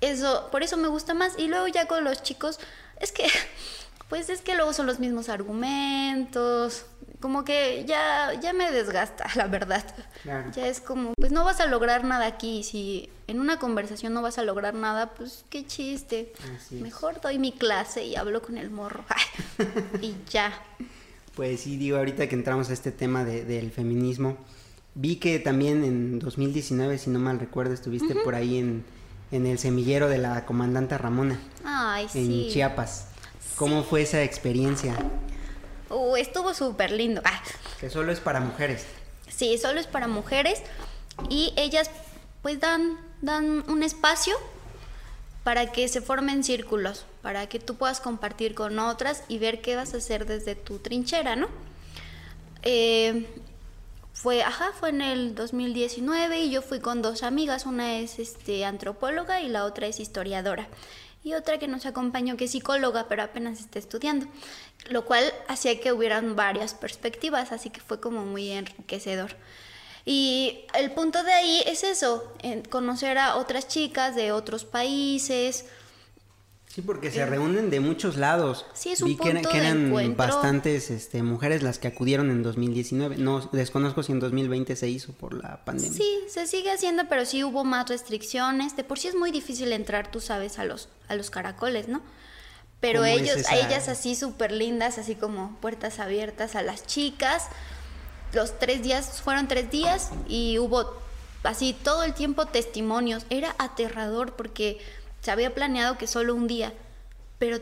Eso, por eso me gusta más. Y luego ya con los chicos, es que, pues es que luego son los mismos argumentos, como que ya, ya me desgasta, la verdad. Ya es como, pues no vas a lograr nada aquí. Si en una conversación no vas a lograr nada, pues qué chiste. Mejor doy mi clase y hablo con el morro. y ya. Pues sí, digo, ahorita que entramos a este tema del feminismo, vi que también en 2019, si no mal recuerdo, estuviste por ahí en, el semillero de la comandante Ramona. Ay, en Chiapas. ¿Cómo fue esa experiencia? Uh, estuvo súper lindo. Ah. Que solo es para mujeres. Sí, solo es para mujeres y ellas pues dan, dan un espacio para que se formen círculos para que tú puedas compartir con otras y ver qué vas a hacer desde tu trinchera, ¿no? Eh, fue, ajá, fue en el 2019 y yo fui con dos amigas, una es este, antropóloga y la otra es historiadora. Y otra que nos acompañó que es psicóloga, pero apenas está estudiando, lo cual hacía que hubieran varias perspectivas, así que fue como muy enriquecedor. Y el punto de ahí es eso, conocer a otras chicas de otros países, Sí, porque se reúnen de muchos lados. Sí, es un Vi que, punto que de eran encuentro. bastantes este, mujeres las que acudieron en 2019. No, desconozco si en 2020 se hizo por la pandemia. Sí, se sigue haciendo, pero sí hubo más restricciones. De por sí es muy difícil entrar, tú sabes, a los, a los caracoles, ¿no? Pero ¿Cómo es ellos, esa- a ellas así súper lindas, así como puertas abiertas a las chicas. Los tres días, fueron tres días y hubo así todo el tiempo testimonios. Era aterrador porque se había planeado que solo un día, pero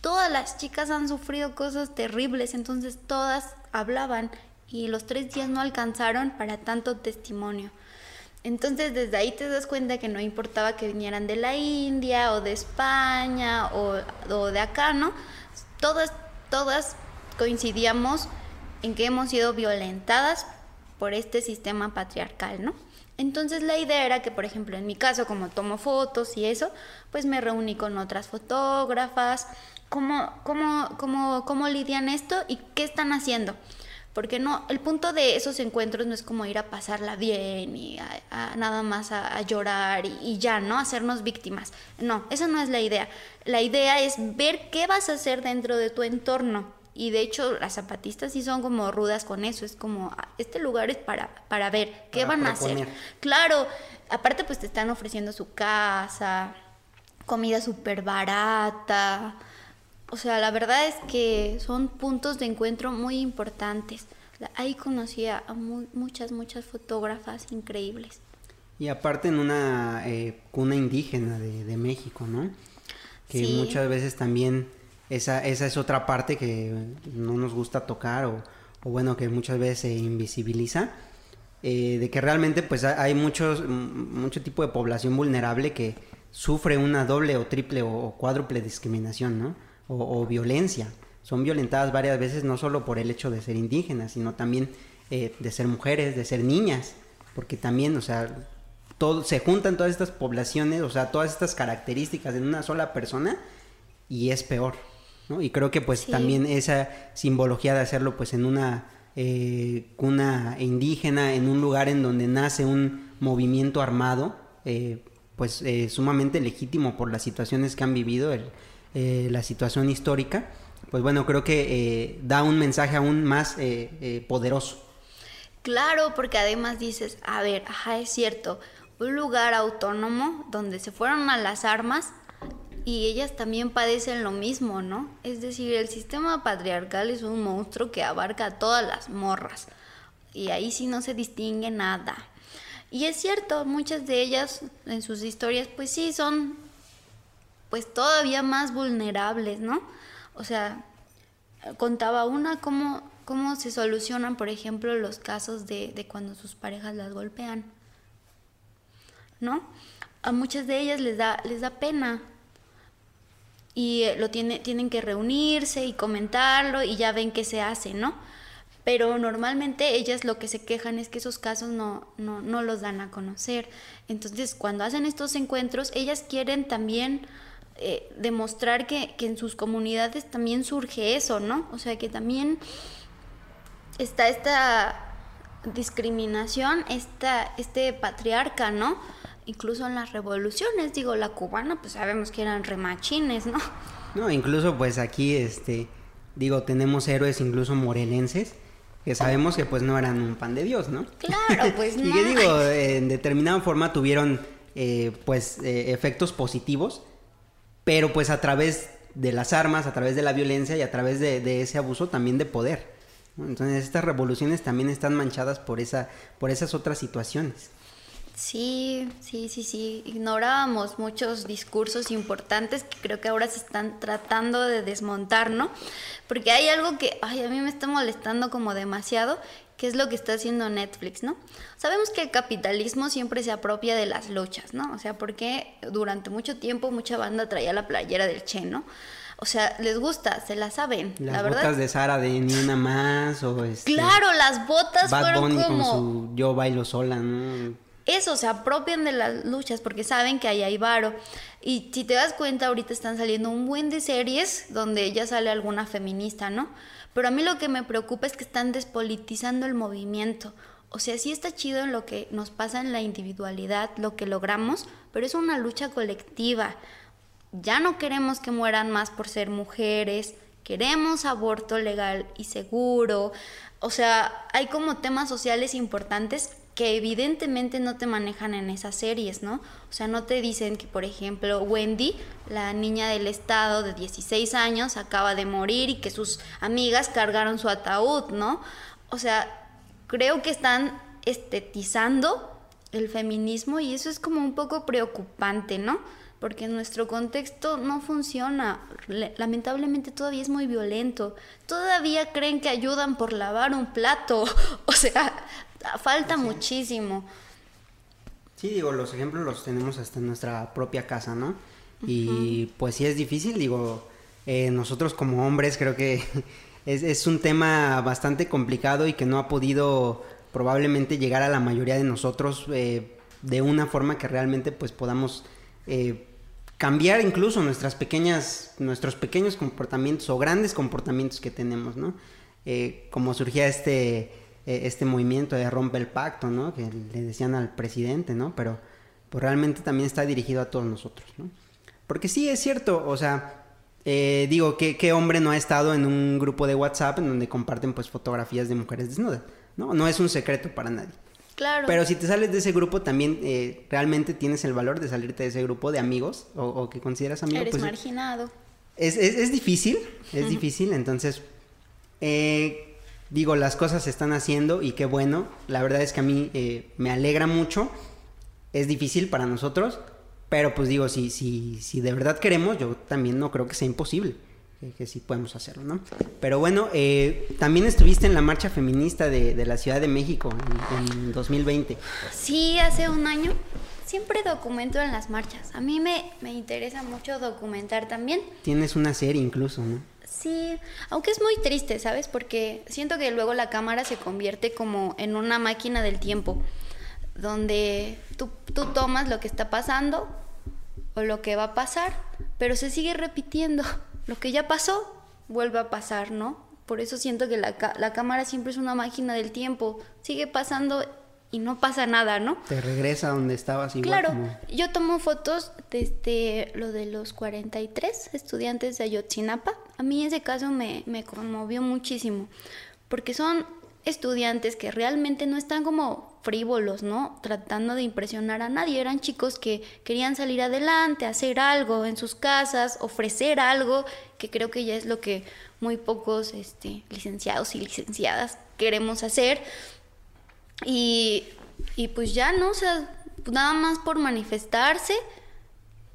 todas las chicas han sufrido cosas terribles, entonces todas hablaban y los tres días no alcanzaron para tanto testimonio. Entonces desde ahí te das cuenta que no importaba que vinieran de la India o de España o, de acá, ¿no? Todas, todas coincidíamos en que hemos sido violentadas por este sistema patriarcal, ¿no? Entonces la idea era que, por ejemplo, en mi caso, como tomo fotos y eso, pues me reuní con otras fotógrafas, cómo, cómo, cómo, cómo lidian esto y qué están haciendo. Porque no, el punto de esos encuentros no es como ir a pasarla bien y nada más a, a llorar y, y ya, ¿no? Hacernos víctimas. No, esa no es la idea. La idea es ver qué vas a hacer dentro de tu entorno. Y de hecho, las zapatistas sí son como rudas con eso. Es como, ah, este lugar es para, para ver qué Para van a hacer. Claro, aparte pues te están ofreciendo su casa, comida súper barata. O sea, la verdad es que son puntos de encuentro muy importantes. Ahí conocí a mu- muchas, muchas fotógrafas increíbles. Y aparte en una eh, cuna indígena de, de México, ¿no? Que Sí. muchas veces también esa, esa es otra parte que no nos gusta tocar o, o bueno, que muchas veces se invisibiliza. eh, de que realmente pues ha- hay muchos, mucho tipo de población vulnerable que sufre una doble o triple o, cuádruple discriminación, ¿no? O, o violencia. Son violentadas varias veces no solo por el hecho de ser indígenas, sino también eh, de ser mujeres, de ser niñas, porque también, o sea, todo, se juntan todas estas poblaciones, o sea, todas estas características en una sola persona y es peor, ¿no? Y creo que pues Sí. también esa simbología de hacerlo pues en una eh, cuna indígena, en un lugar en donde nace un movimiento armado, eh, pues eh, sumamente legítimo por las situaciones que han vivido, el- eh, la situación histórica, pues bueno, creo que eh, da un mensaje aún más poderoso. Claro, porque además dices, a ver, ajá, es cierto, un lugar autónomo donde se fueron a las armas y ellas también padecen lo mismo, ¿no? Es decir, el sistema patriarcal es un monstruo que abarca a todas las morras y ahí sí no se distingue nada. Y es cierto, muchas de ellas en sus historias pues sí son pues todavía más vulnerables, ¿no? O sea, contaba una cómo, cómo se solucionan, por ejemplo, los casos de, de cuando sus parejas las golpean, ¿no? A muchas de ellas les da, les da pena y lo tiene, tienen que reunirse y comentarlo y ya ven qué se hace, ¿no? Pero normalmente ellas lo que se quejan es que esos casos no, no, no los dan a conocer. Entonces, cuando hacen estos encuentros, ellas quieren también eh, demostrar que, que en sus comunidades también surge eso, ¿no? O sea, que también está esta discriminación, esta, este patriarca, ¿no? Incluso en las revoluciones, digo, la cubana, pues sabemos que eran remachines, ¿no? No, incluso pues aquí, este, digo, tenemos héroes incluso morelenses que sabemos que pues no eran un pan de Dios, ¿no? Claro, pues y no. que digo, en determinada forma tuvieron eh, pues eh, efectos positivos, pero pues a través de las armas, a través de la violencia y a través de, de ese abuso también de poder. ¿no? Entonces estas revoluciones también están manchadas por esa, por esas otras situaciones. Sí, sí, sí, sí. Ignorábamos muchos discursos importantes que creo que ahora se están tratando de desmontar, ¿no? Porque hay algo que, ay, a mí me está molestando como demasiado, que es lo que está haciendo Netflix, ¿no? Sabemos que el capitalismo siempre se apropia de las luchas, ¿no? O sea, porque durante mucho tiempo mucha banda traía la playera del Che, ¿no? O sea, les gusta, se la saben. Las la verdad. botas de Sara de ni una más o este, Claro, las botas Bad fueron Bunny como con su Yo bailo sola, ¿no? Eso, se apropian de las luchas porque saben que ahí hay varo. Y si te das cuenta, ahorita están saliendo un buen de series donde ya sale alguna feminista, ¿no? Pero a mí lo que me preocupa es que están despolitizando el movimiento. O sea, sí está chido en lo que nos pasa en la individualidad, lo que logramos, pero es una lucha colectiva. Ya no queremos que mueran más por ser mujeres, queremos aborto legal y seguro. O sea, hay como temas sociales importantes que evidentemente no te manejan en esas series, ¿no? O sea, no te dicen que, por ejemplo, Wendy, la niña del estado de 16 años, acaba de morir y que sus amigas cargaron su ataúd, ¿no? O sea, creo que están estetizando el feminismo y eso es como un poco preocupante, ¿no? Porque en nuestro contexto no funciona. Lamentablemente todavía es muy violento. Todavía creen que ayudan por lavar un plato. O sea, falta muchísimo. Sí, digo, los ejemplos los tenemos hasta en nuestra propia casa, ¿no? Y pues sí es difícil, digo, eh, nosotros como hombres creo que es, es, un tema bastante complicado y que no ha podido probablemente llegar a la mayoría de nosotros eh, de una forma que realmente pues podamos eh, cambiar incluso nuestras pequeñas, nuestros pequeños comportamientos o grandes comportamientos que tenemos, ¿no? como surgía este este movimiento de rompe el pacto, ¿no? Que le decían al presidente, ¿no? Pero pues realmente también está dirigido a todos nosotros, ¿no? Porque sí, es cierto, o sea, eh, digo, ¿qué, ¿qué, hombre no ha estado en un grupo de WhatsApp en donde comparten pues fotografías de mujeres desnudas? No, no es un secreto para nadie. Claro. Pero si te sales de ese grupo, también eh, realmente tienes el valor de salirte de ese grupo de amigos o, o que consideras amigo. Eres pues, marginado. Es, es, es difícil, es difícil, entonces... Eh, digo, las cosas se están haciendo y qué bueno. La verdad es que a mí eh, me alegra mucho. Es difícil para nosotros, pero pues digo, si, si, si de verdad queremos, yo también no creo que sea imposible. Que, sí podemos hacerlo, ¿no? Pero bueno, eh, también estuviste en la marcha feminista de, de la Ciudad de México en, en, 2020. Sí, hace un año. Siempre documento en las marchas. A mí me, me interesa mucho documentar también. Tienes una serie incluso, ¿no? Sí, aunque es muy triste, ¿sabes? Porque siento que luego la cámara se convierte como en una máquina del tiempo, donde tú, tú tomas lo que está pasando o lo que va a pasar, pero se sigue repitiendo. Lo que ya pasó vuelve a pasar, ¿no? Por eso siento que la, la cámara siempre es una máquina del tiempo, sigue pasando y no pasa nada, ¿no? Te regresa donde estabas igual. Claro, como... yo tomo fotos desde lo de los 43 estudiantes de Ayotzinapa. A mí ese caso me, me conmovió muchísimo, porque son estudiantes que realmente no están como frívolos, ¿no? Tratando de impresionar a nadie. Eran chicos que querían salir adelante, hacer algo en sus casas, ofrecer algo, que creo que ya es lo que muy pocos este, licenciados y licenciadas queremos hacer. Y, y pues ya, ¿no? O sea, nada más por manifestarse,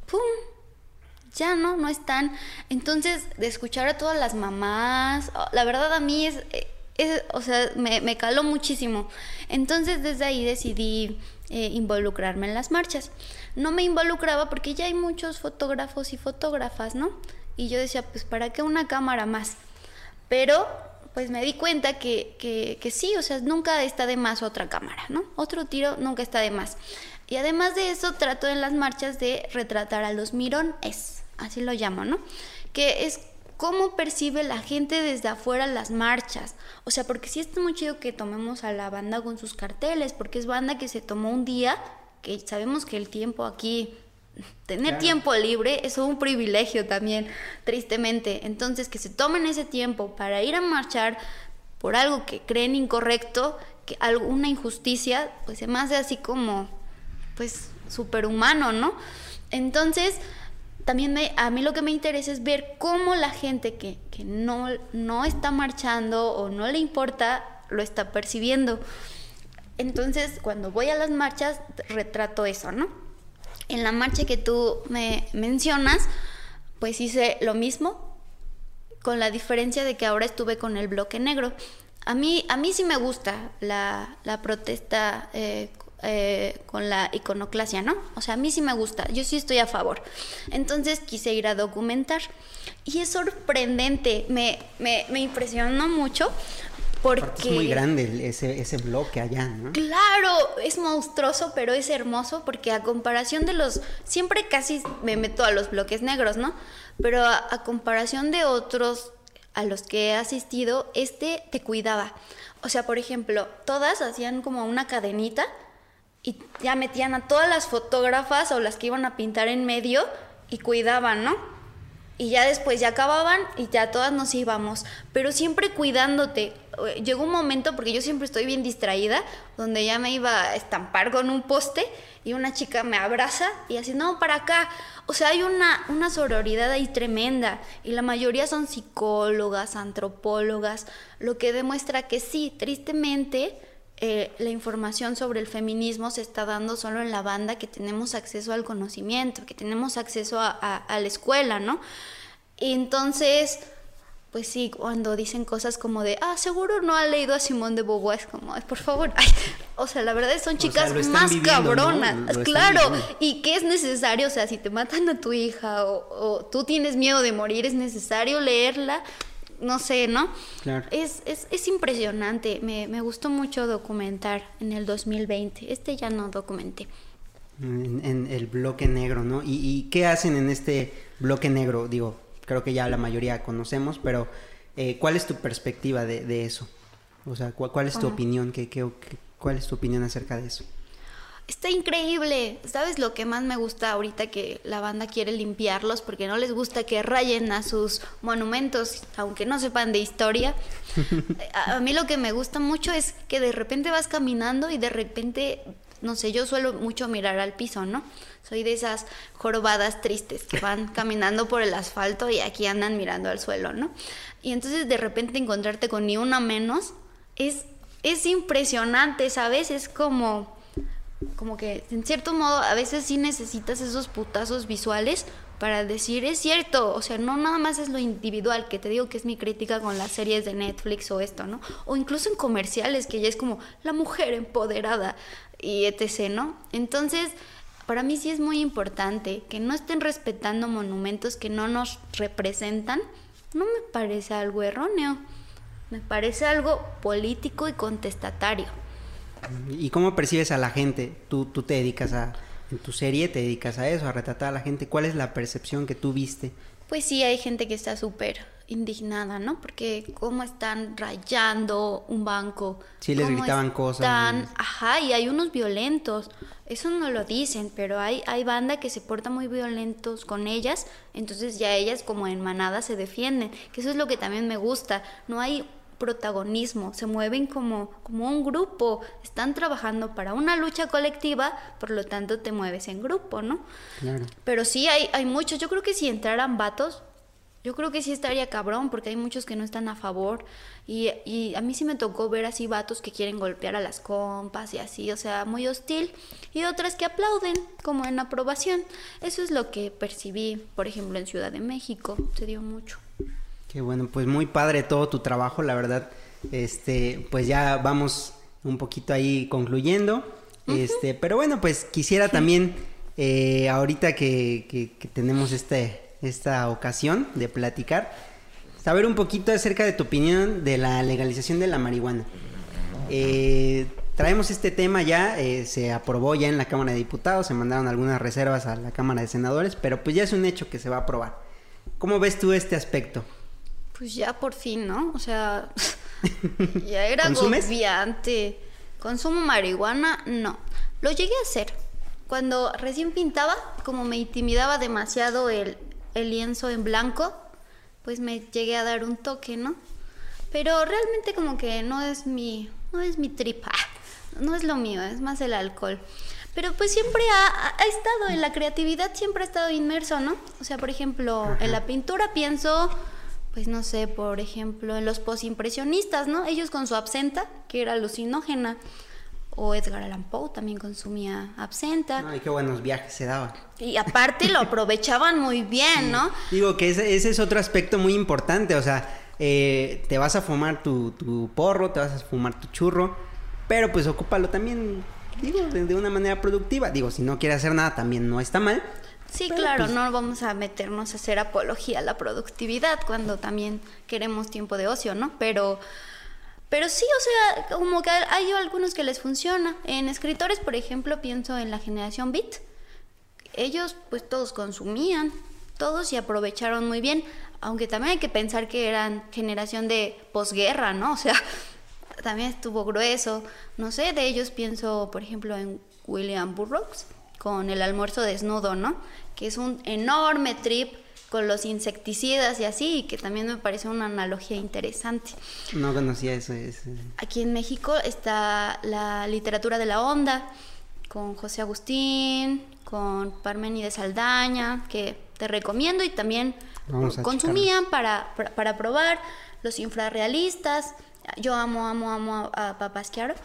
¡pum! Ya no, no están. Entonces, de escuchar a todas las mamás, la verdad a mí es, es o sea, me, me, caló muchísimo. Entonces, desde ahí decidí eh, involucrarme en las marchas. No me involucraba porque ya hay muchos fotógrafos y fotógrafas, ¿no? Y yo decía, pues, ¿para qué una cámara más? Pero pues me di cuenta que, que, sí, o sea, nunca está de más otra cámara, ¿no? Otro tiro nunca está de más. Y además de eso, trato en las marchas de retratar a los mirones, así lo llamo, ¿no? Que es cómo percibe la gente desde afuera las marchas. O sea, porque sí está muy chido que tomemos a la banda con sus carteles, porque es banda que se tomó un día, que sabemos que el tiempo aquí tener claro. tiempo libre es un privilegio también, tristemente. Entonces, que se tomen ese tiempo para ir a marchar por algo que creen incorrecto, que alguna injusticia, pues se me hace así como, pues, superhumano, ¿no? Entonces, también me, a mí lo que me interesa es ver cómo la gente que, que no, no está marchando o no le importa, lo está percibiendo. Entonces, cuando voy a las marchas, retrato eso, ¿no? En la marcha que tú me mencionas, pues hice lo mismo, con la diferencia de que ahora estuve con el bloque negro. A mí, a mí sí me gusta la, la protesta eh, eh, con la iconoclasia, ¿no? O sea, a mí sí me gusta, yo sí estoy a favor. Entonces quise ir a documentar. Y es sorprendente, me, me, me impresionó mucho porque... Es muy grande ese, ese bloque allá, ¿no? Claro, es monstruoso, pero es hermoso porque a comparación de los... Siempre casi me meto a los bloques negros, ¿no? Pero a, comparación de otros a los que he asistido, este te cuidaba. O sea, por ejemplo, todas hacían como una cadenita y ya metían a todas las fotógrafas o las que iban a pintar en medio y cuidaban, ¿no? Y ya después ya acababan y ya todas nos íbamos, pero siempre cuidándote. Llegó un momento, porque yo siempre estoy bien distraída, donde ya me iba a estampar con un poste y una chica me abraza y así, no, para acá. O sea, hay una, una sororidad ahí tremenda y la mayoría son psicólogas, antropólogas, lo que demuestra que sí, tristemente, eh, la información sobre el feminismo se está dando solo en la banda que tenemos acceso al conocimiento, que tenemos acceso a, la escuela, ¿no? Y entonces, pues sí, cuando dicen cosas como de, ah, seguro no ha leído a Simón de Beauvoir, es como, por favor, o sea, la verdad son chicas más cabronas, claro, y que es necesario, o sea, si te matan a tu hija o, o tú tienes miedo de morir, es necesario leerla no sé, ¿no? Claro. Es, es, es impresionante. Me, me, gustó mucho documentar en el 2020. Este ya no documenté. En, el bloque negro, ¿no? ¿Y, ¿Y, qué hacen en este bloque negro? Digo, creo que ya la mayoría conocemos, pero eh, ¿cuál es tu perspectiva de, de, eso? O sea, ¿cuál, es tu opinión? ¿Qué, qué, ¿Cuál es tu opinión acerca de eso? Está increíble. ¿Sabes lo que más me gusta ahorita que la banda quiere limpiarlos porque no les gusta que rayen a sus monumentos, aunque no sepan de historia? a, mí lo que me gusta mucho es que de repente vas caminando y de repente, no sé, yo suelo mucho mirar al piso, ¿no? Soy de esas jorobadas tristes que van caminando por el asfalto y aquí andan mirando al suelo, ¿no? Y entonces de repente encontrarte con ni una menos es, es impresionante, ¿sabes? Es como como que en cierto modo a veces sí necesitas esos putazos visuales para decir es cierto, o sea, no nada más es lo individual, que te digo que es mi crítica con las series de Netflix o esto, ¿no? O incluso en comerciales, que ya es como la mujer empoderada y etc., ¿no? Entonces, para mí sí es muy importante que no estén respetando monumentos que no nos representan, no me parece algo erróneo, me parece algo político y contestatario. ¿Y cómo percibes a la gente? Tú, tú te dedicas a, en tu serie te dedicas a eso, a retratar a la gente. ¿Cuál es la percepción que tú viste? Pues sí, hay gente que está súper indignada, ¿no? Porque cómo están rayando un banco. Sí, les gritaban cosas. Ajá, y hay unos violentos. Eso no lo dicen, pero hay, hay banda que se porta muy violentos con ellas, entonces ya ellas como en manada se defienden, que eso es lo que también me gusta. No hay protagonismo, se mueven como, como un grupo, están trabajando para una lucha colectiva, por lo tanto te mueves en grupo, ¿no? Pero sí hay, hay muchos, yo creo que si entraran vatos, yo creo que sí estaría cabrón, porque hay muchos que no están a favor. Y, y, a mí sí me tocó ver así vatos que quieren golpear a las compas y así, o sea, muy hostil. Y otras que aplauden, como en aprobación. Eso es lo que percibí, por ejemplo, en Ciudad de México. Se dio mucho. Qué bueno, pues muy padre todo tu trabajo, la verdad. Este, pues ya vamos un poquito ahí concluyendo. Este, pero bueno, pues quisiera también, eh, ahorita que, tenemos este, esta ocasión de platicar, saber un poquito acerca de tu opinión de la legalización de la marihuana. Eh, traemos este tema ya, eh, se aprobó ya en la Cámara de Diputados, se mandaron algunas reservas a la Cámara de Senadores, pero pues ya es un hecho que se va a aprobar. ¿Cómo ves tú este aspecto? Pues ya por fin, ¿no? O sea, ya era agobiante. ¿Consumo marihuana? No. Lo llegué a hacer. Cuando recién pintaba, como me intimidaba demasiado el, el lienzo en blanco, pues me llegué a dar un toque, ¿no? Pero realmente como que no es mi, no es mi tripa, no es lo mío, es más el alcohol. Pero pues siempre ha, ha, estado en la creatividad, siempre ha estado inmerso, ¿no? O sea, por ejemplo, en la pintura pienso pues no sé, por ejemplo, en los posimpresionistas, ¿no? Ellos con su absenta, que era alucinógena, o Edgar Allan Poe también consumía absenta. Ay, qué buenos viajes se daban. Y aparte lo aprovechaban muy bien, ¿no? Digo que ese, ese, es otro aspecto muy importante, o sea, eh, te vas a fumar tu, tu, porro, te vas a fumar tu churro, pero pues ocúpalo también, digo, de, una manera productiva. Digo, si no quieres hacer nada también no está mal. Sí, claro, pues no vamos a meternos a hacer apología a la productividad cuando también queremos tiempo de ocio, ¿no? Pero pero sí, o sea, como que hay algunos que les funciona. En escritores, por ejemplo, pienso en la generación Beat. Ellos, pues todos consumían, todos y aprovecharon muy bien. Aunque también hay que pensar que eran generación de posguerra, ¿no? O sea, también estuvo grueso. No sé, de ellos pienso, por ejemplo, en William Burroughs, con el almuerzo desnudo, ¿no? Que es un enorme trip con los insecticidas y así, que también me parece una analogía interesante. No conocía eso. Aquí en México está la literatura de la onda, con José Agustín, con Parménides Saldaña, que te recomiendo y también consumían para, para, probar los infrarrealistas. Yo amo, amo, amo a, a Papasquiaro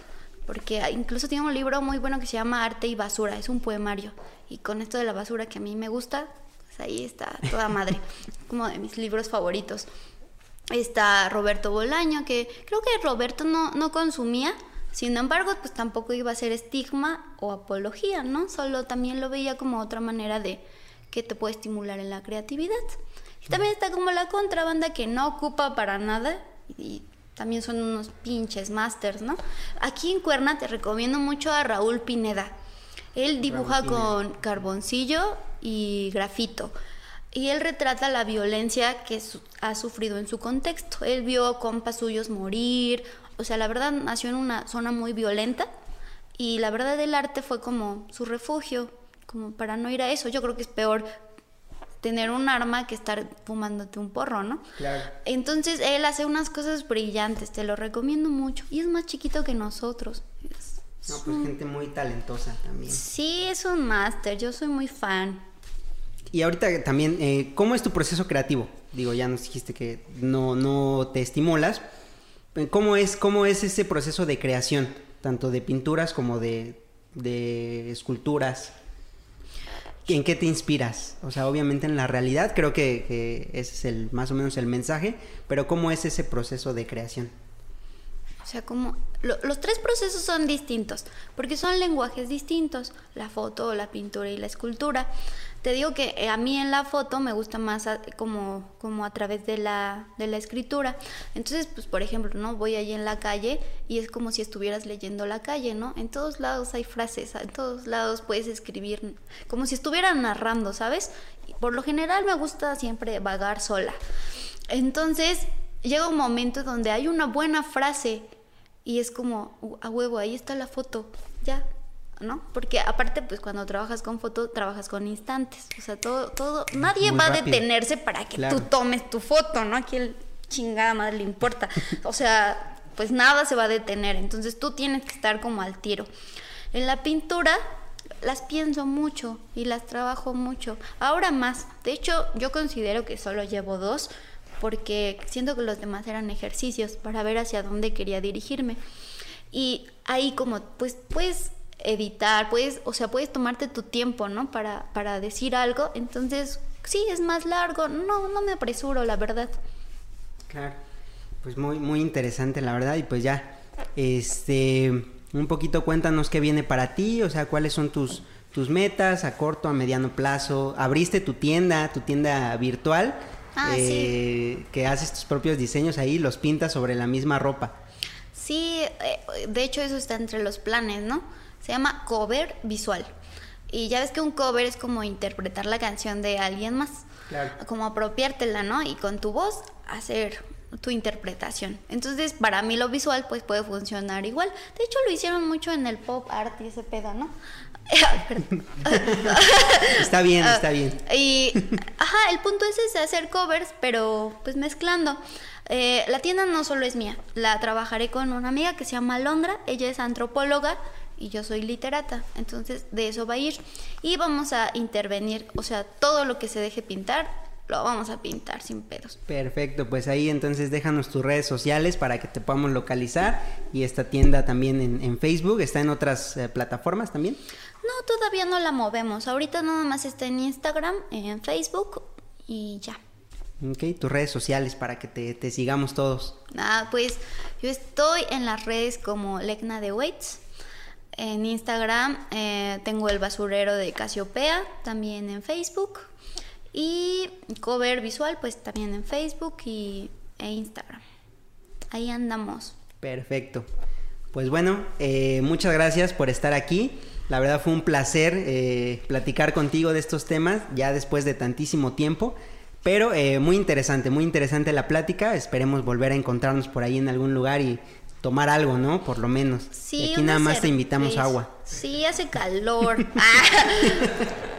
porque incluso tiene un libro muy bueno que se llama Arte y Basura, es un poemario. Y con esto de la basura que a mí me gusta, pues ahí está toda madre, como de mis libros favoritos. Está Roberto Bolaño, que creo que Roberto no, no consumía, sin embargo, pues tampoco iba a ser estigma o apología, ¿no? Solo también lo veía como otra manera de que te puede estimular en la creatividad. Y también está como la contrabanda que no ocupa para nada y también son unos pinches masters, ¿no? Aquí en Cuerna te recomiendo mucho a Raúl Pineda. Él dibuja con carboncillo y grafito. Y él retrata la violencia que ha sufrido en su contexto. Él vio compas suyos morir. O sea, la verdad nació en una zona muy violenta. Y la verdad el arte fue como su refugio, como para no ir a eso. Yo creo que es peor tener un arma que estar fumándote un porro, ¿no? Claro. Entonces él hace unas cosas brillantes, te lo recomiendo mucho. Y es más chiquito que nosotros. no, pues gente muy talentosa también. Sí, es un máster, yo soy muy fan. Y ahorita también, eh, ¿cómo es tu proceso creativo? Digo, ya nos dijiste que no, no te estimulas. Eh, ¿Cómo es, ¿Cómo es ese proceso de creación, tanto de pinturas como de, de esculturas? ¿En qué te inspiras? O sea, obviamente en la realidad creo que, ese es el, más o menos el mensaje, pero ¿cómo es ese proceso de creación? O sea, como los tres procesos son distintos, porque son lenguajes distintos, la foto, la pintura y la escultura. Te digo que eh, a mí en la foto me gusta más como, como a través de la, de la escritura. Entonces, pues por ejemplo, ¿no? Voy allí en la calle y es como si estuvieras leyendo la calle, ¿no? En todos lados hay frases, en todos lados puedes escribir, como si estuvieran narrando, ¿sabes? por lo general me gusta siempre vagar sola. Entonces, llega un momento donde hay una buena frase y es como, uh, a huevo, ahí está la foto, ya, ¿no? Porque aparte, pues cuando trabajas con foto, trabajas con instantes. O sea, todo, todo, nadie va a detenerse para que tú tomes tu foto, ¿no? Aquí el chingada madre le importa. O sea, pues nada se va a detener. Entonces tú tienes que estar como al tiro. En la pintura las pienso mucho y las trabajo mucho. Ahora más. De hecho, yo considero que solo llevo dos porque siento que los demás eran ejercicios para ver hacia dónde quería dirigirme. Y ahí como, pues, puedes editar, puedes, o sea, puedes tomarte tu tiempo, ¿no? Para, para decir algo. Entonces, sí, es más largo. No, no me apresuro, la verdad. Claro. Pues muy, muy interesante, la verdad. Y pues ya, este, un poquito cuéntanos qué viene para ti, o sea, cuáles son tus, tus metas a corto, a mediano plazo. Abriste tu tienda, tu tienda virtual. Ah, eh, que haces tus propios diseños ahí, los pintas sobre la misma ropa. Sí, eh, de hecho eso está entre los planes, ¿no? Se llama cover visual. Y ya ves que un cover es como interpretar la canción de alguien más. Claro. Como apropiártela, ¿no? Y con tu voz hacer tu interpretación. Entonces, para mí lo visual pues puede funcionar igual. De hecho, lo hicieron mucho en el pop art y ese pedo, ¿no? está bien, está bien. Y, ajá, el punto es ese, hacer covers, pero pues mezclando. Eh, la tienda no solo es mía, la trabajaré con una amiga que se llama Londra, ella es antropóloga y yo soy literata, entonces de eso va a ir. Y vamos a intervenir, o sea, todo lo que se deje pintar lo vamos a pintar sin pedos. Perfecto, pues ahí entonces déjanos tus redes sociales para que te podamos localizar y esta tienda también en, Facebook, ¿está en otras eh, plataformas también? No, todavía no la movemos, ahorita nada más está en Instagram, en Facebook y ya. Ok, tus redes sociales para que te, sigamos todos. Ah, pues yo estoy en las redes como Lecna de Waits. En Instagram eh, tengo el basurero de Casiopea, también en Facebook. Y cover visual, pues también en Facebook y, e Instagram. Ahí andamos. Perfecto. Pues bueno, eh, muchas gracias por estar aquí. La verdad fue un placer eh, platicar contigo de estos temas ya después de tantísimo tiempo. Pero muy interesante, muy interesante la plática. Esperemos volver a encontrarnos por ahí en algún lugar y tomar algo, ¿no? Por lo menos. Sí, aquí nada más te invitamos agua. Sí, hace calor. Ah,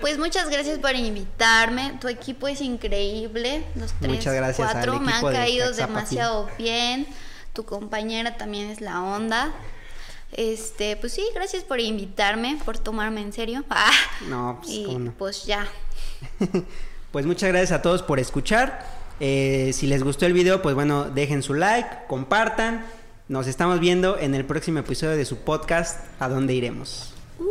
pues muchas gracias por invitarme. Tu equipo es increíble. Los tres, muchas gracias cuatro me han caído demasiado bien. Tu compañera también es la onda. Este, pues sí, gracias por invitarme, por tomarme en serio. Ah, no, pues, y pues ya. Pues muchas gracias a todos por escuchar. Eh, si les gustó el video, pues bueno, dejen su like, compartan. Nos estamos viendo en el próximo episodio de su podcast, ¿A dónde iremos? Uh.